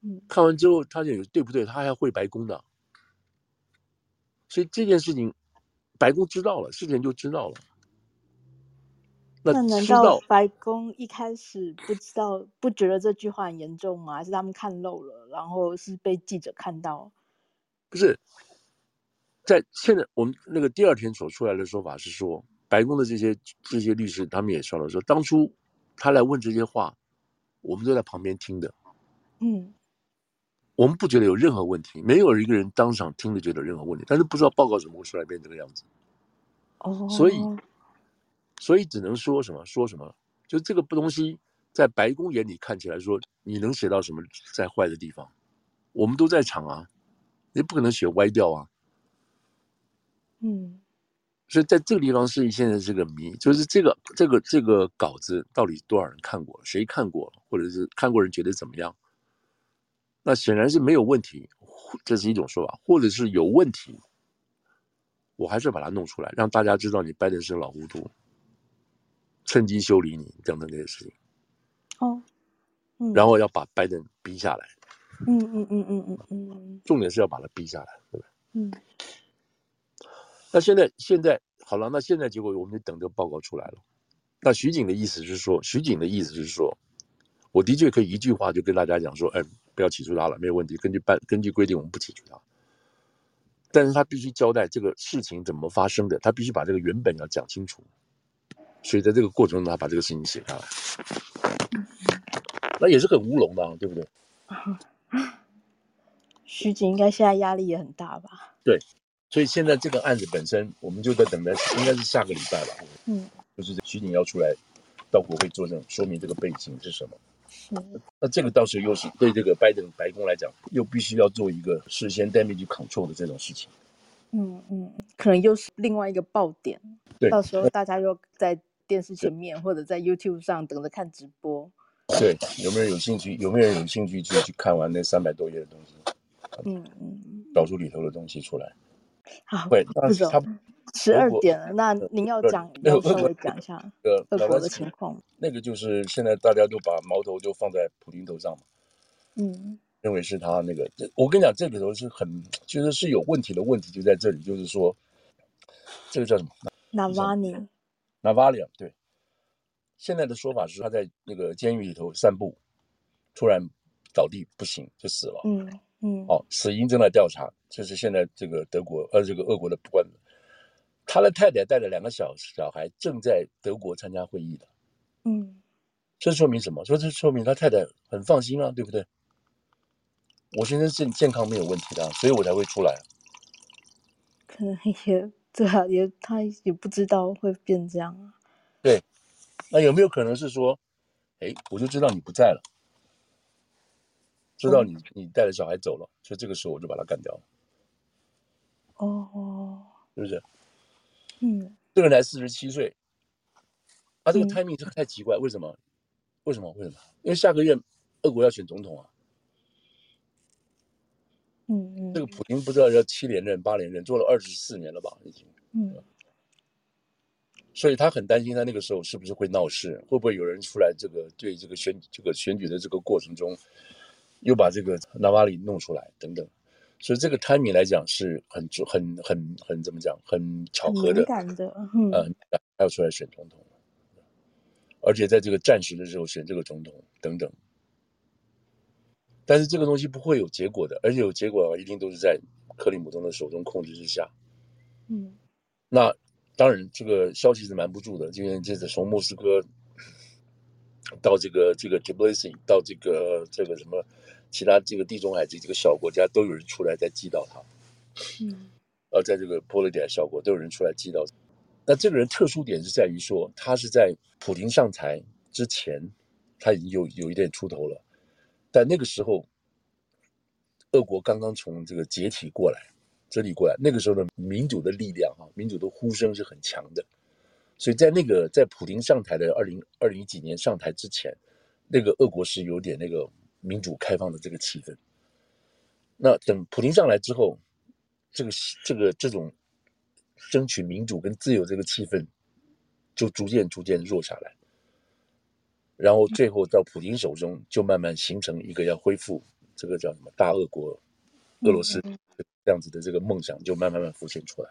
嗯。看完之后，他就有对不对？他还要回白宫的。所以这件事情，白宫知道了，事前就知道了。那难道白宫一开始不知道、不觉得这句话很严重吗？还是他们看漏了，然后是被记者看到？不是，在现在我们那个第二天所出来的说法是说，白宫的这些这些律师他们也说了，说当初他来问这些话，我们都在旁边听的。嗯，我们不觉得有任何问题，没有一个人当场听了觉得有任何问题，但是不知道报告怎么会出来变这个样子。哦，所以。所以只能说什么说什么，就这个不东西，在白宫眼里看起来说，你能写到什么在坏的地方？我们都在场啊，你不可能写歪掉啊。嗯，所以在这个地方是现在这个谜，就是这个这个这个稿子到底多少人看过，谁看过，或者是看过人觉得怎么样？那显然是没有问题，这是一种说法，或者是有问题，我还是把它弄出来，让大家知道你掰的是老糊涂。趁机修理你等等这些事情，哦，嗯，然后要把拜登逼下来，嗯嗯嗯嗯嗯嗯，重点是要把他逼下来，对？嗯，那现在现在好了，那现在结果我们就等这个报告出来了。那徐景的意思是说，徐景的意思是说，我的确可以一句话就跟大家讲说，哎，不要起诉他了，没有问题，根据办根据规定我们不起诉他，但是他必须交代这个事情怎么发生的，他必须把这个原本要讲清楚。所以在这个过程中，他把这个事情写下来，那也是很乌龙的，对不对？[laughs] 徐景应该现在压力也很大吧？对，所以现在这个案子本身，我们就在等待，应该是下个礼拜吧？嗯，就是徐景要出来到国会作证，说明这个背景是什么。是。那这个到时候又是对这个拜登白宫来讲，又必须要做一个事先 damage control 的这种事情。嗯嗯，可能又是另外一个爆点。对，到时候大家又在。电视前面或者在 YouTube 上等着看直播。对，有没有人有兴趣？有没有人有兴趣去去看完那三百多页的东西？嗯嗯，找出里头的东西出来。好，会，那差不多十二点了。那您要讲，要稍微讲一下俄国的情况。那个就是现在大家都把矛头就放在普丁头上嘛。嗯，认为是他那个。我跟你讲，这里头是很，其实是有问题的问题就在这里，就是说，这个叫什么？纳瓦尼。纳瓦利亚对，现在的说法是他在那个监狱里头散步，突然倒地不行就死了。嗯嗯，哦，死因正在调查，这是现在这个德国呃这个俄国的官，他的太太带着两个小小孩正在德国参加会议的。嗯，这说明什么？说这说明他太太很放心啊，对不对？我先生健健康没有问题的，所以我才会出来。可能也。[laughs] 对啊，也他也不知道会变这样啊。对，那有没有可能是说，哎，我就知道你不在了，知道你你带着小孩走了，所以这个时候我就把他干掉了。哦，是不是？嗯，这个人才四十七岁，他这个 timing 这个太奇怪，为什么？为什么？为什么？因为下个月俄国要选总统啊。嗯嗯，这个普京不知道要七连任八连任，做了二十四年了吧，已经。嗯。所以他很担心，他那个时候是不是会闹事，会不会有人出来这个对这个选这个选举的这个过程中，又把这个纳瓦里弄出来等等。所以这个 timing 来讲是很很很很怎么讲，很巧合的。很的，嗯。要出来选总统，而且在这个战时的时候选这个总统等等。但是这个东西不会有结果的，而且有结果的话，一定都是在克里姆林的手中控制之下。嗯，那当然，这个消息是瞒不住的，因为这次从莫斯科到这个这个 Tbilisi 到这个这个什么其他这个地中海这几个小国家，都有人出来在击倒他。嗯，而在这个波罗的海小国都有人出来击倒。那这个人特殊点是在于说，他是在普京上台之前，他已经有有一点出头了，但那个时候，俄国刚刚从这个解体过来，整理过来，那个时候的民主的力量啊，民主的呼声是很强的，所以在那个在普丁上台的二零二零几年上台之前，那个俄国是有点那个民主开放的这个气氛。那等普丁上来之后，这个这个这种。争取民主跟自由这个气氛，就逐渐逐渐弱下来，然后最后到普京手中，就慢慢形成一个要恢复这个叫什么大俄国，俄罗斯这样子的这个梦想，就慢慢慢浮现出来。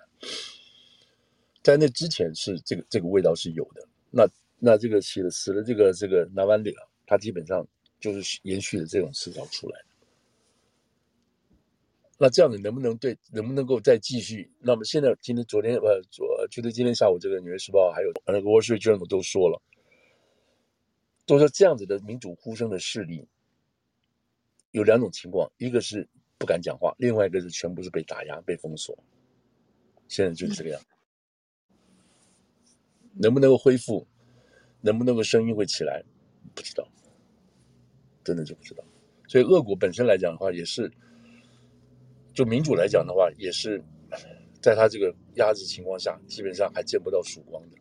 在那之前是这个这个味道是有的。那那这个写了死了这个这个纳瓦尔尼啊，他基本上就是延续了这种思潮出来。那这样子能不能对，能不能够再继续？那么现在今天、昨天呃，昨就是今天下午，这个《纽约时报》还有那个《Wall Street Journal》都说了，都说这样子的民主呼声的势力有两种情况：一个是不敢讲话，另外一个是全部是被打压、被封锁。现在就是这个样，能不能够恢复？能不能够声音会起来？不知道，真的就不知道。所以，恶果本身来讲的话，也是。就民主来讲的话，也是在他这个压制情况下，基本上还见不到曙光的。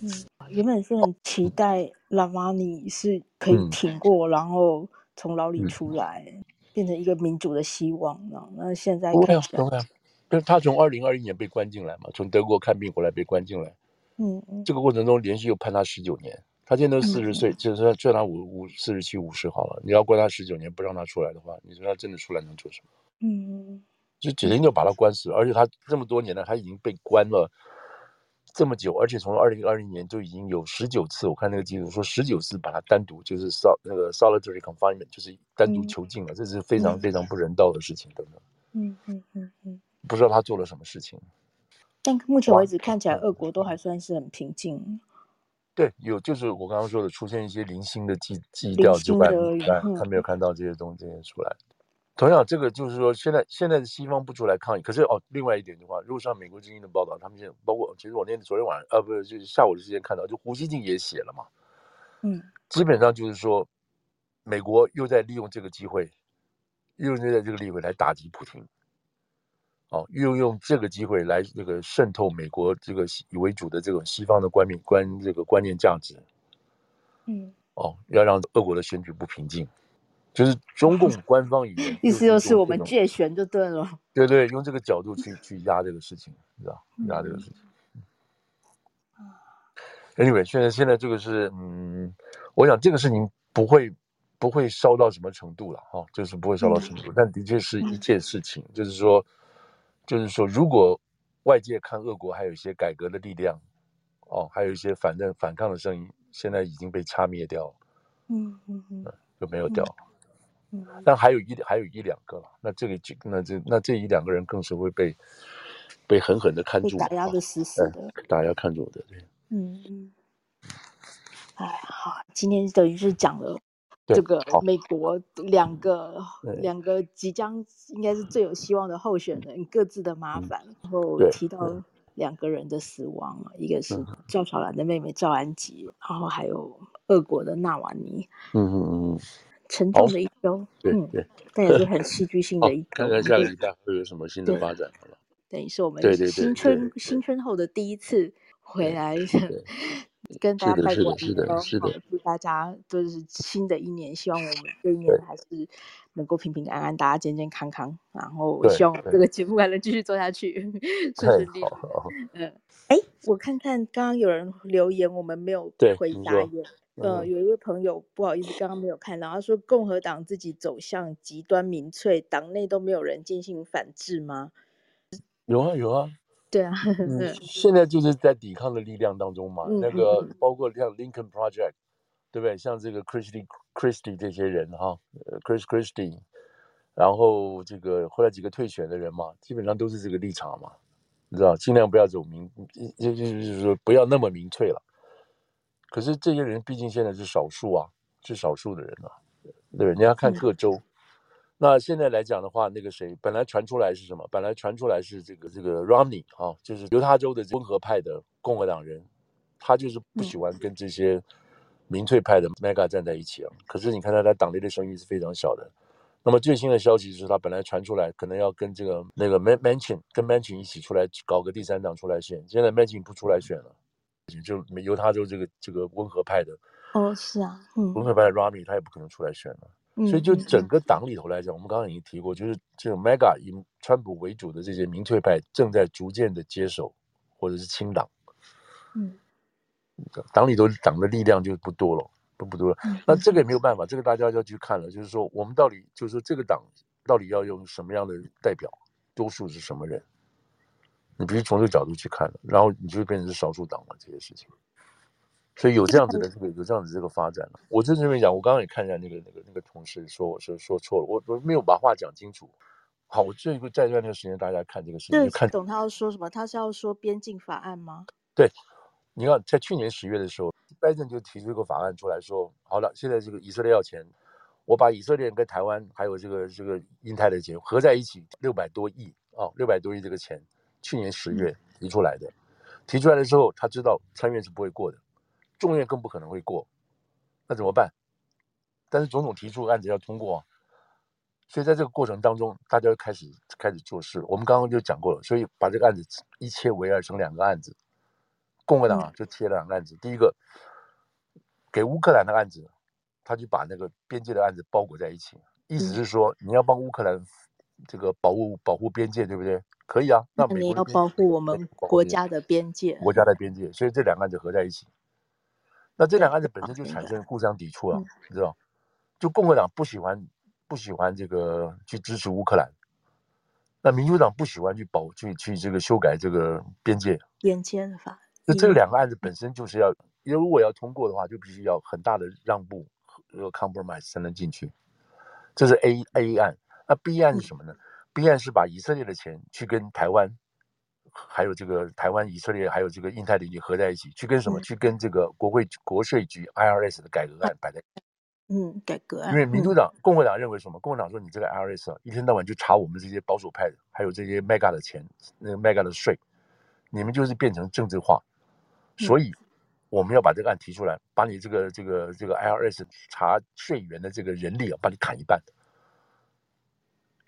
嗯，原本是很期待拉玛尼是可以挺过，嗯、然后从牢里出来，嗯、变成一个民主的希望。那现在看起来，因为他从二零二一年被关进来嘛，从德国看病回来被关进来。嗯嗯，这个过程中连续又判他十九年，他现在都四十岁，嗯、就是说就他五五四十七五十好了，你要关他十九年不让他出来的话，你说他真的出来能做什么？嗯，就几天就把他关死了，而且他这么多年了，他已经被关了这么久，而且从二零二零年就已经有十九次，我看那个记录说十九次把他单独就是 sol 那个 solitary confinement，就是单独囚禁了，嗯、这是非常非常不人道的事情，等等。嗯嗯嗯嗯，不知道他做了什么事情。但目前为止看起来，俄国都还算是很平静。对，有就是我刚刚说的，出现一些零星的基基调之外，他没有看到这些东西出来。同样，这个就是说，现在现在的西方不出来抗议，可是哦，另外一点的话，如果像美国之音的报道，他们现在包括，其实我那天昨天晚上，呃，不是，就是下午的时间看到，就胡锡进也写了嘛，嗯，基本上就是说，美国又在利用这个机会，又在这个机会来打击普京，哦，又用这个机会来这个渗透美国这个以为主的这种西方的观念观这个观念价值，嗯，哦，要让俄国的选举不平静。就是中 [laughs] 共官方语言，意思就是我们借选就对了。对对，用这个角度去去压这个事情，你知道压这个事情。Anyway，现在现在这个是，嗯，我想这个事情不会不会烧到什么程度了哈，就是不会烧到什么程度，嗯、但的确是一件事情，嗯、就是说，就是说，如果外界看俄国还有一些改革的力量，哦，还有一些反正反抗的声音，现在已经被掐灭掉了，嗯嗯嗯，就没有掉。但还有一还有一两个了，那这个就那这那这一两个人更是会被被狠狠的看住，打压的死死的，打压看住的，对，嗯。嗯，哎，好，今天等于是讲了这个美国两个两个即将应该是最有希望的候选人各自的麻烦，然后提到两个人的死亡，一个是赵小兰的妹妹赵安吉，然后还有俄国的纳瓦尼，嗯嗯嗯。沉重的一周，嗯，对，但也是很戏剧性的一周。看看下个礼拜会有什么新的发展，好了。等于是我们新春新春后的第一次回来，跟大家拜过年哦。好，祝大家就是新的一年，希望我们这一年还是能够平平安安，大家健健康康。然后我希望这个节目还能继续做下去，[laughs] 顺顺利利。嗯，哎，我看看刚刚有人留言，我们没有回答耶。呃，有一位朋友不好意思，刚刚没有看到，他说共和党自己走向极端民粹，党内都没有人进行反制吗？有啊，有啊。对啊，[laughs] 嗯，现在就是在抵抗的力量当中嘛。嗯、那个包括像 Lincoln Project，对不对？像这个 Christie Christie 这些人哈，Chris Christie，然后这个后来几个退选的人嘛，基本上都是这个立场嘛，你知道，尽量不要走民，就就就是说不要那么民粹了。可是这些人毕竟现在是少数啊，是少数的人啊，对，人家看各州，嗯、那现在来讲的话，那个谁本来传出来是什么？本来传出来是这个这个 Romney 啊，就是犹他州的温和派的共和党人，他就是不喜欢跟这些民粹派的 mega 站在一起啊。可是你看他在党内的声音是非常小的。那么最新的消息是他本来传出来可能要跟这个那个 Man Manchin 跟 Manchin 一起出来搞个第三党出来选，现在 Manchin 不出来选了，就犹他州这个这个温和派的哦是啊，嗯，温和派的 Romney 他也不可能出来选了，嗯、所以就整个党里头来讲，嗯、我们刚刚已经提过，就是这种 mega 以川普为主的这些民粹派正在逐渐的接手或者是清党，嗯，党里头党的力量就不多了。不多了，那这个也没有办法，这个大家要去看了。就是说，我们到底就是说，这个党到底要用什么样的代表，多数是什么人？你必须从这个角度去看了，然后你就会变成是少数党了这些事情。所以有这样子的这个有这样子这个发展了。我在这边讲，我刚刚也看一下那个那个那个同事说我说说错了，我我没有把话讲清楚。好，我这个再一段那个时间，大家看这个事情，看懂他要说什么？他是要说边境法案吗？对，你看在去年十月的时候。拜登就提出一个法案出来说，好了，现在这个以色列要钱，我把以色列跟台湾还有这个这个印太的钱合在一起，六百多亿啊，六百多亿这个钱，去年十月提出来的，提出来的时候，他知道参院是不会过的，众院更不可能会过，那怎么办？但是总统提出案子要通过，所以在这个过程当中，大家就开始开始做事。我们刚刚就讲过了，所以把这个案子一切为二，成两个案子，共和党啊就贴了两个案子，第一个。给乌克兰的案子，他就把那个边界的案子包裹在一起，意思是说你要帮乌克兰这个保护保护边界，对不对？可以啊，那你要保护我们国家的边界，国家的边界，所以这两个案子合在一起。那这两个案子本身就产生互相抵触了，你知道？就共和党不喜欢不喜欢这个去支持乌克兰，那民主党不喜欢去保去去这个修改这个边界边界法。那这两个案子本身就是要。因为如果要通过的话，就必须要很大的让步和 compromise 才能进去。这是 A A 案。那 B 案是什么呢？嗯、B 案是把以色列的钱去跟台湾，还有这个台湾、以色列还有这个印太领域合在一起，去跟什么？嗯、去跟这个国会国税局 IRS 的改革案摆在。嗯，改革案。因为民主党、嗯、共和党认为什么？共和党说你这个 IRS 啊，一天到晚就查我们这些保守派的，还有这些 mega 的钱，那个 mega 的税，你们就是变成政治化，所以。嗯我们要把这个案提出来，把你这个这个这个 IRS 查税源的这个人力啊，把你砍一半，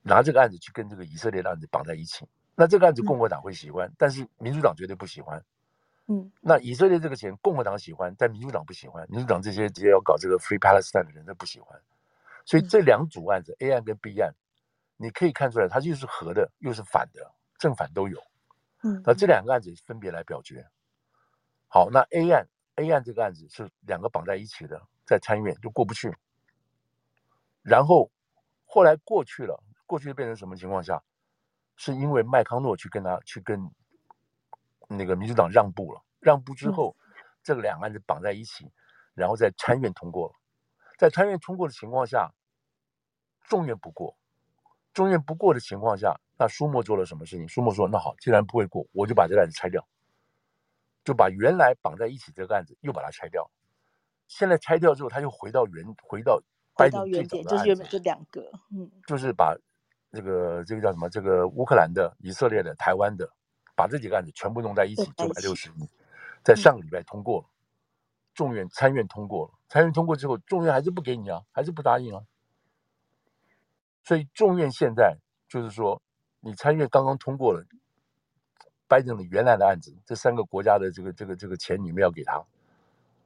拿这个案子去跟这个以色列的案子绑在一起。那这个案子共和党会喜欢，嗯、但是民主党绝对不喜欢。嗯，那以色列这个钱共和党喜欢，但民主党不喜欢。民主党这些直接要搞这个 Free Palestine 的人他不喜欢。所以这两组案子、嗯、A 案跟 B 案，你可以看出来，它又是合的，又是反的，正反都有。嗯，那这两个案子分别来表决。好，那 A 案。A 案这个案子是两个绑在一起的，在参议院就过不去，然后后来过去了，过去变成什么情况下？是因为麦康诺去跟他去跟那个民主党让步了，让步之后，嗯、这个两个案子绑在一起，然后在参院通过了，在参院通过的情况下，众院不过，众院不过的情况下，那舒默做了什么事情？舒默说：“那好，既然不会过，我就把这个案子拆掉。”就把原来绑在一起这个案子又把它拆掉，现在拆掉之后，他又回到原回到回到原点，就是原本。就两个，嗯，就是把这个这个叫什么这个乌克兰的、以色列的、台湾的，把这几个案子全部弄在一起，九百六十亿，在上个礼拜通过了，众院参院通过了，参院通过之后，众院还是不给你啊，还是不答应啊，所以众院现在就是说，你参院刚刚通过了。拜登的原来的案子，这三个国家的这个这个这个钱你们要给他，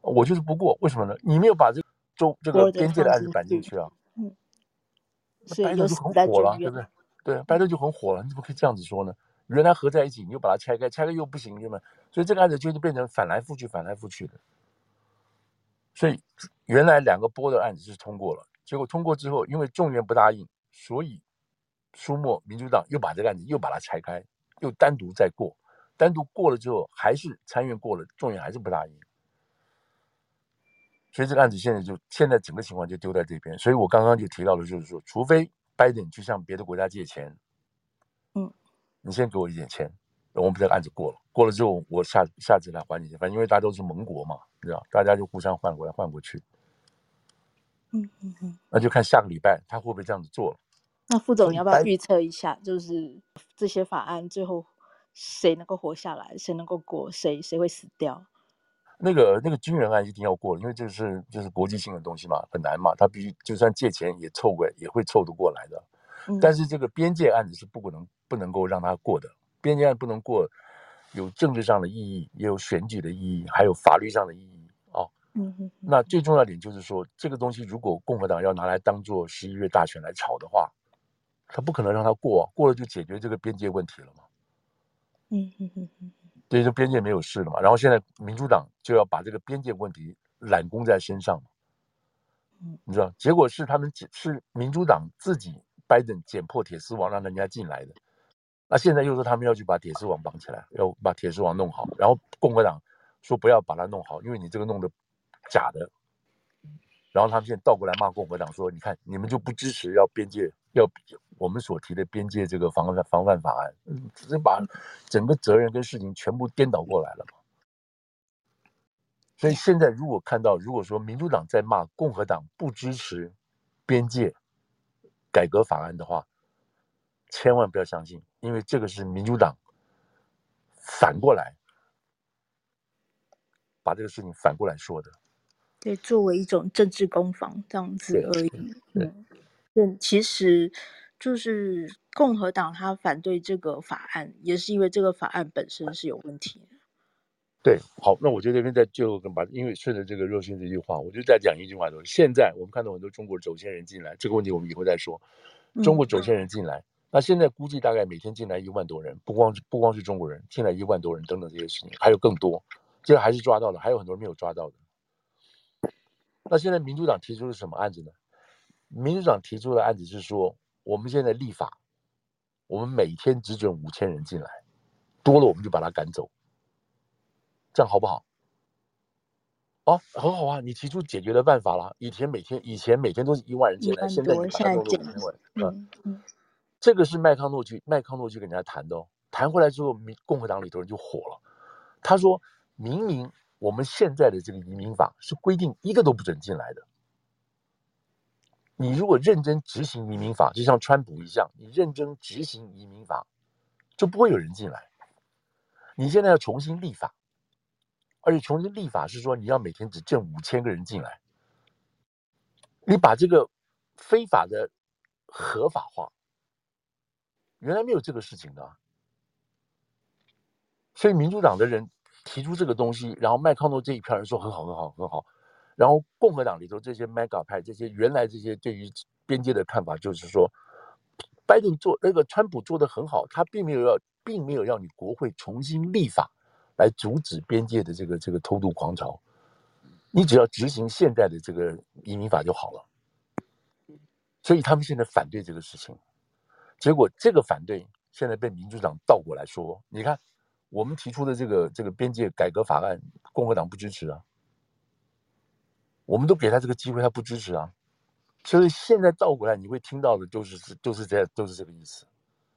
我就是不过，为什么呢？你没有把这个中这个边界的案子摆进去啊。嗯，拜登就很火了，对不对？对，拜登就很火了，你怎么可以这样子说呢？原来合在一起，你又把它拆开，拆开又不行，对吗？所以这个案子就是变成反来覆去，反来覆去的。所以原来两个波的案子是通过了，结果通过之后，因为众院不答应，所以苏墨民主党又把这个案子又把它拆开。又单独再过，单独过了之后，还是参院过了，众院还是不答应，所以这个案子现在就现在整个情况就丢在这边。所以我刚刚就提到了，就是说，除非拜登去向别的国家借钱，嗯，你先给我一点钱，我们把这个案子过了，过了之后，我下下次来还你钱，反正因为大家都是盟国嘛，你知道，大家就互相换过来换过去，嗯嗯嗯，那就看下个礼拜他会不会这样子做了。那副总，你要不要预测一下，就是这些法案最后谁能够活下来，谁能够过，谁谁会死掉？那个那个军人案一定要过，因为这是就是国际性的东西嘛，很难嘛，他必须就算借钱也凑过，也会凑得过来的。嗯、但是这个边界案子是不可能不能够让他过的，边界案不能过，有政治上的意义，也有选举的意义，还有法律上的意义哦。嗯嗯。那最重要的点就是说，这个东西如果共和党要拿来当做十一月大选来炒的话，他不可能让他过，啊，过了就解决这个边界问题了嘛。嗯嗯嗯嗯。对，就边界没有事了嘛。然后现在民主党就要把这个边界问题揽攻在身上，嗯，你知道，结果是他们是民主党自己拜登剪破铁丝网让人家进来的，那现在又说他们要去把铁丝网绑起来，要把铁丝网弄好，然后共和党说不要把它弄好，因为你这个弄的假的，然后他们现在倒过来骂共和党说，你看你们就不支持要边界要。我们所提的边界这个防范防范法案，只是把整个责任跟事情全部颠倒过来了嘛。所以现在如果看到，如果说民主党在骂共和党不支持边界改革法案的话，千万不要相信，因为这个是民主党反过来把这个事情反过来说的。对，作为一种政治攻防这样子而已。对，嗯，其实。就是共和党他反对这个法案，也是因为这个法案本身是有问题的。对，好，那我觉得这边在最后跟把，因为顺着这个热心这句话，我就再讲一句话就是：现在我们看到很多中国走线人进来，这个问题我们以后再说。中国走线人进来，嗯、那现在估计大概每天进来一万多人，不光是不光是中国人进来一万多人等等这些事情，还有更多，这还是抓到了，还有很多人没有抓到的。那现在民主党提出的什么案子呢？民主党提出的案子是说。我们现在立法，我们每天只准五千人进来，多了我们就把他赶走，这样好不好？哦，很好啊，你提出解决的办法了。以前每天以前每天都是一万人进来，现在你把它弄到五千人。嗯嗯，这个是麦康诺去麦康诺去跟人家谈的哦，谈回来之后，民共和党里头人就火了。他说明明我们现在的这个移民法是规定一个都不准进来的。你如果认真执行移民法，就像川普一样，你认真执行移民法，就不会有人进来。你现在要重新立法，而且重新立法是说你要每天只挣五千个人进来，你把这个非法的合法化，原来没有这个事情的。所以民主党的人提出这个东西，然后麦康诺这一票人说很好，很好，很好。然后共和党里头这些 mega 派，这些原来这些对于边界的看法，就是说，拜登做那个川普做得很好，他并没有要，并没有让你国会重新立法来阻止边界的这个这个偷渡狂潮，你只要执行现在的这个移民法就好了。所以他们现在反对这个事情，结果这个反对现在被民主党倒过来说，你看我们提出的这个这个边界改革法案，共和党不支持啊。我们都给他这个机会，他不支持啊，所以现在倒过来，你会听到的就是就是这样，都是这个意思。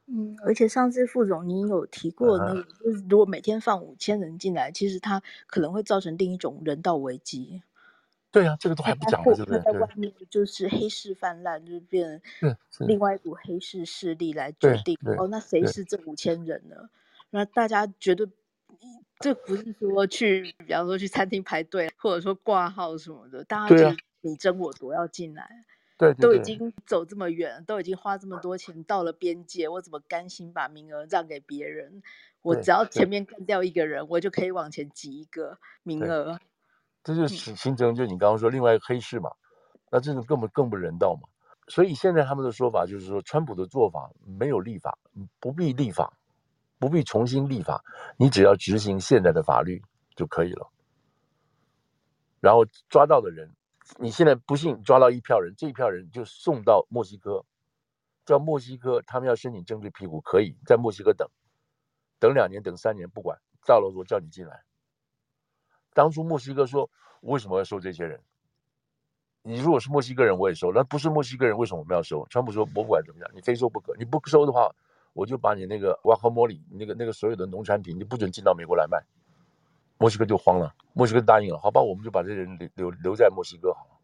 嗯，而且上次副总您有提过，那个就是如果每天放五千人进来，其实他可能会造成另一种人道危机。对啊，这个都还不讲了，对不对？在外面就是黑市泛滥，就是变成另外一股黑市势力来决定哦，那谁是这五千人呢？那大家觉得。这不是说去，比方说去餐厅排队，或者说挂号什么的，大家就你争我夺要进来，对，都已经走这么远，都已经花这么多钱到了边界，我怎么甘心把名额让给别人？我只要前面干掉一个人，我就可以往前挤一个名额。这就是形成，就你刚刚说另外一个黑市嘛，那这种更本更不人道嘛。所以现在他们的说法就是说，川普的做法没有立法，不必立法。不必重新立法，你只要执行现在的法律就可以了。然后抓到的人，你现在不幸抓到一票人，这一票人就送到墨西哥，叫墨西哥他们要申请政治庇护，可以在墨西哥等，等两年，等三年，不管，到了我叫你进来。当初墨西哥说，为什么要收这些人？你如果是墨西哥人，我也收；那不是墨西哥人，为什么我们要收？川普说，我不管怎么样，你非收不可，你不收的话。我就把你那个瓦卡莫里那个那个所有的农产品，你不准进到美国来卖，墨西哥就慌了，墨西哥答应了，好吧，我们就把这些人留留留在墨西哥好了，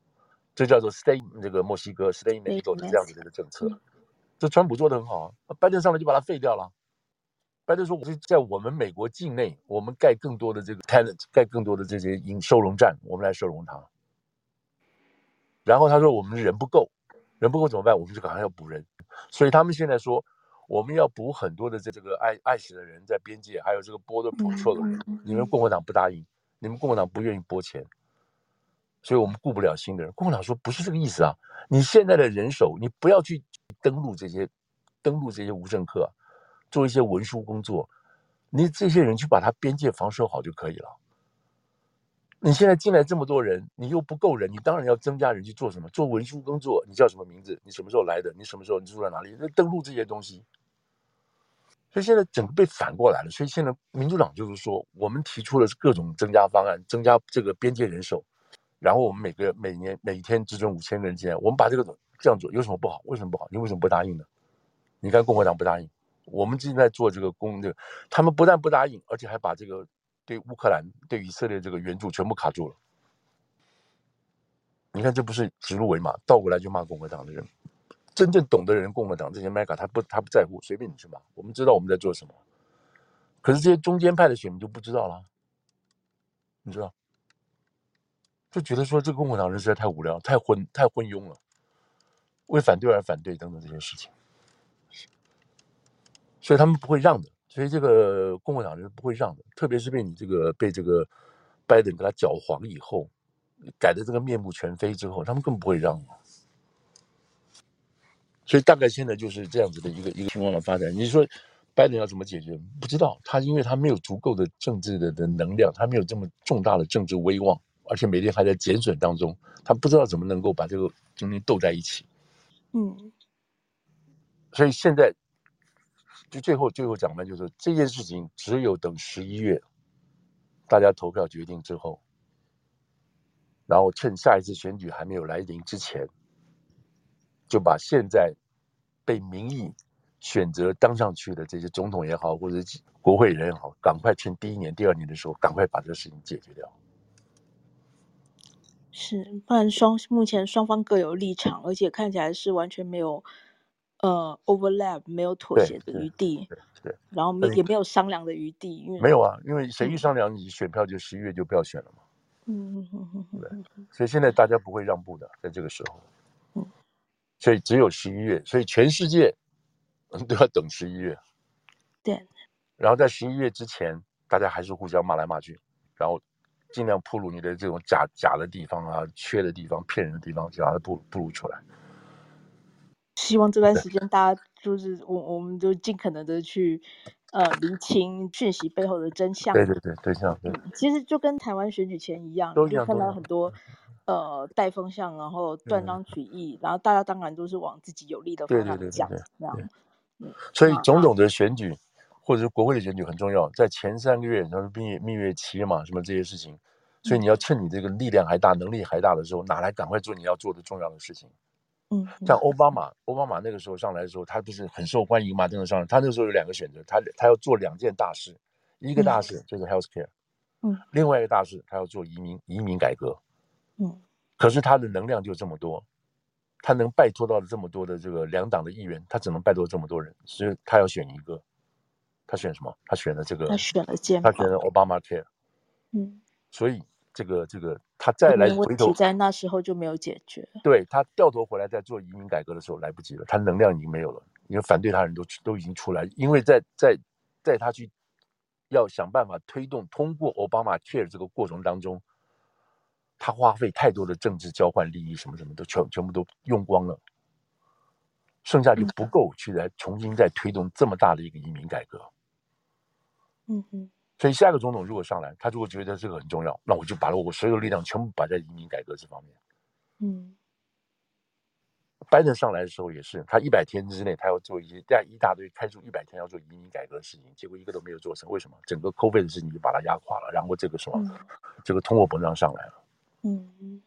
这叫做 stay 这个墨西哥 stay Mexico 的这样子的一个政策。这川普做的很好啊，拜登上来就把它废掉了。拜登说：“我是在我们美国境内，我们盖更多的这个 tenant，盖更多的这些营收容站，我们来收容它。”然后他说：“我们人不够，人不够怎么办？我们就赶快要补人。所以他们现在说，我们要补很多的这这个爱爱死的人在边界，还有这个 border patrol 的人。你们共和党不答应，你们共和党不愿意拨钱，所以我们雇不了新的人。共和党说不是这个意思啊，你现在的人手，你不要去。”登录这些，登录这些无政客，做一些文书工作，你这些人去把他边界防守好就可以了。你现在进来这么多人，你又不够人，你当然要增加人去做什么？做文书工作。你叫什么名字？你什么时候来的？你什么时候？你住在哪里？那登录这些东西。所以现在整个被反过来了。所以现在民主党就是说，我们提出了各种增加方案，增加这个边界人手，然后我们每个每年每天只准五千个人进来，我们把这个。这样做有什么不好？为什么不好？你为什么不答应呢？你看共和党不答应，我们正在做这个工这个，他们不但不答应，而且还把这个对乌克兰、对以色列这个援助全部卡住了。你看这不是指鹿为马，倒过来就骂共和党的人。真正懂的人，共和党这些麦卡他不他不在乎，随便你去骂。我们知道我们在做什么，可是这些中间派的选民就不知道了，你知道？就觉得说这个共和党人实在太无聊、太昏、太昏庸了。为反对而反对等等这些事情，所以他们不会让的。所以这个共和党人不会让的，特别是被你这个被这个拜登给他搅黄以后，改的这个面目全非之后，他们更不会让了。所以大概现在就是这样子的一个一个情况的发展。你说拜登要怎么解决？不知道，他因为他没有足够的政治的的能量，他没有这么重大的政治威望，而且每天还在减损当中，他不知道怎么能够把这个中间斗在一起。嗯，所以现在就最后最后讲的就是这件事情，只有等十一月大家投票决定之后，然后趁下一次选举还没有来临之前，就把现在被民意选择当上去的这些总统也好，或者国会人也好，赶快趁第一年、第二年的时候，赶快把这个事情解决掉。是，不然双目前双方各有立场，而且看起来是完全没有呃 overlap，没有妥协的余地，对，对，对，然后没也没有商量的余地，因为没有啊，因为谁一商量，你选票就十一月就不要选了嘛。嗯嗯嗯嗯，对，所以现在大家不会让步的，在这个时候，嗯，所以只有十一月，所以全世界都要等十一月，对，然后在十一月之前，大家还是互相骂来骂去，然后。尽量铺露你的这种假假的地方啊，缺的地方，骗人的地方，就把它暴暴露出来。希望这段时间大家就是我，我们就尽可能的去呃厘清讯息背后的真相。对对对，真相对。其实就跟台湾选举前一样，都就看到很多呃带风向，然后断章取义，然后大家当然都是往自己有利的方向讲，这样。嗯，所以种种的选举。或者是国会的选举很重要，在前三个月，然后蜜月蜜月期嘛，什么这些事情，所以你要趁你这个力量还大、能力还大的时候，哪来赶快做你要做的重要的事情。嗯，像奥巴马，奥巴马那个时候上来的时候，他不是很受欢迎嘛？真的上来，他那个时候有两个选择，他他要做两件大事，一个大事就是 health care，嗯，另外一个大事他要做移民移民改革，嗯，可是他的能量就这么多，他能拜托到的这么多的这个两党的议员，他只能拜托这么多人，所以他要选一个。他选什么？他选了这个，他选了健，他选了 Obama Care。嗯，所以这个这个他再来回头，在那时候就没有解决。对，他掉头回来再做移民改革的时候来不及了，他能量已经没有了，因为反对他人都都已经出来，因为在在在他去要想办法推动通过 Obama Care 这个过程当中，他花费太多的政治交换利益，什么什么都全全部都用光了，剩下就不够去来重新再推动这么大的一个移民改革。嗯哼，所以下一个总统如果上来，他如果觉得这个很重要，那我就把我所有的力量全部摆在移民改革这方面。嗯，拜登上来的时候也是，他一百天之内他要做一些，大一大堆开出一百天要做移民改革的事情，结果一个都没有做成。为什么？整个 COVID 的事情就把他压垮了，然后这个什么，嗯、这个通货膨胀上来了。嗯，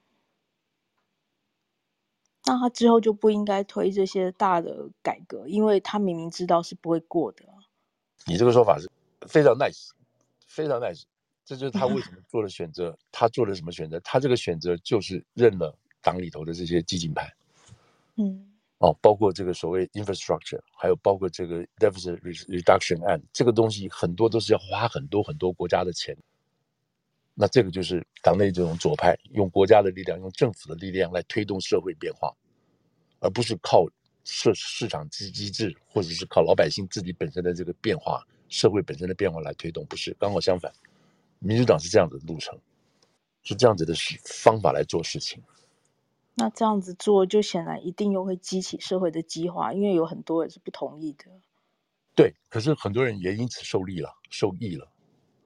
那他之后就不应该推这些大的改革，因为他明明知道是不会过的。你这个说法是？非常 nice，非常 nice，这就是他为什么做的选择。他做了什么选择？他这个选择就是认了党里头的这些激进派。嗯，哦，包括这个所谓 infrastructure，还有包括这个 deficit reduction 案，这个东西很多都是要花很多很多国家的钱。那这个就是党内这种左派用国家的力量、用政府的力量来推动社会变化，而不是靠市市场机机制，或者是靠老百姓自己本身的这个变化、社会本身的变化来推动，不是，刚好相反。民主党是这样子的路程，是这样子的方法来做事情。那这样子做，就显然一定又会激起社会的激化，因为有很多人是不同意的。对，可是很多人也因此受利了、受益了。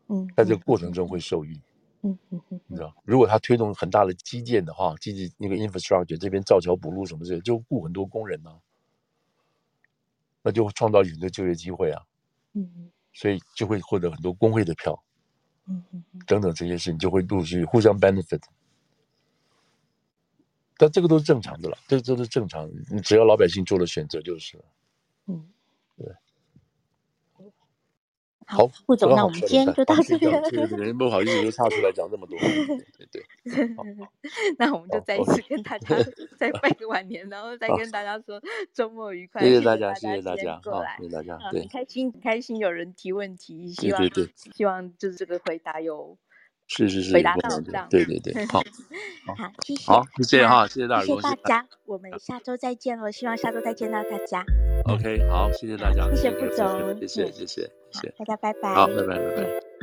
嗯，在这个过程中会受益。嗯嗯嗯嗯，你知道，如果他推动很大的基建的话，基建那个 infrastructure 这边造桥补路什么之类，就雇很多工人呢、啊，那就会创造很多就业机会啊。嗯嗯，所以就会获得很多工会的票。嗯嗯嗯，等等这些事情就会陆续互相 benefit。但这个都是正常的了，这这都是正常，你只要老百姓做了选择就是了。嗯，对。好，顾总，那我们今天就到这边。了对对，不好意思，又插出来讲这么多。对对对。[laughs] [laughs] 那我们就再一次跟大家 [laughs] 再拜个晚年，然后再跟大家说周末愉快。谢谢大家，谢谢大家，好，谢谢大家。对，很开心，很开心有人提问题，希望希望就是这个回答有。是是是，回答到这样，对对对，[laughs] 好，好，谢谢，好，谢谢哈，谢谢大家，谢谢大家，我们下周再见了，希望下周再见到大家。OK，好，谢谢大家，谢谢副总，谢谢谢谢谢谢，大家拜拜，好，拜拜拜拜。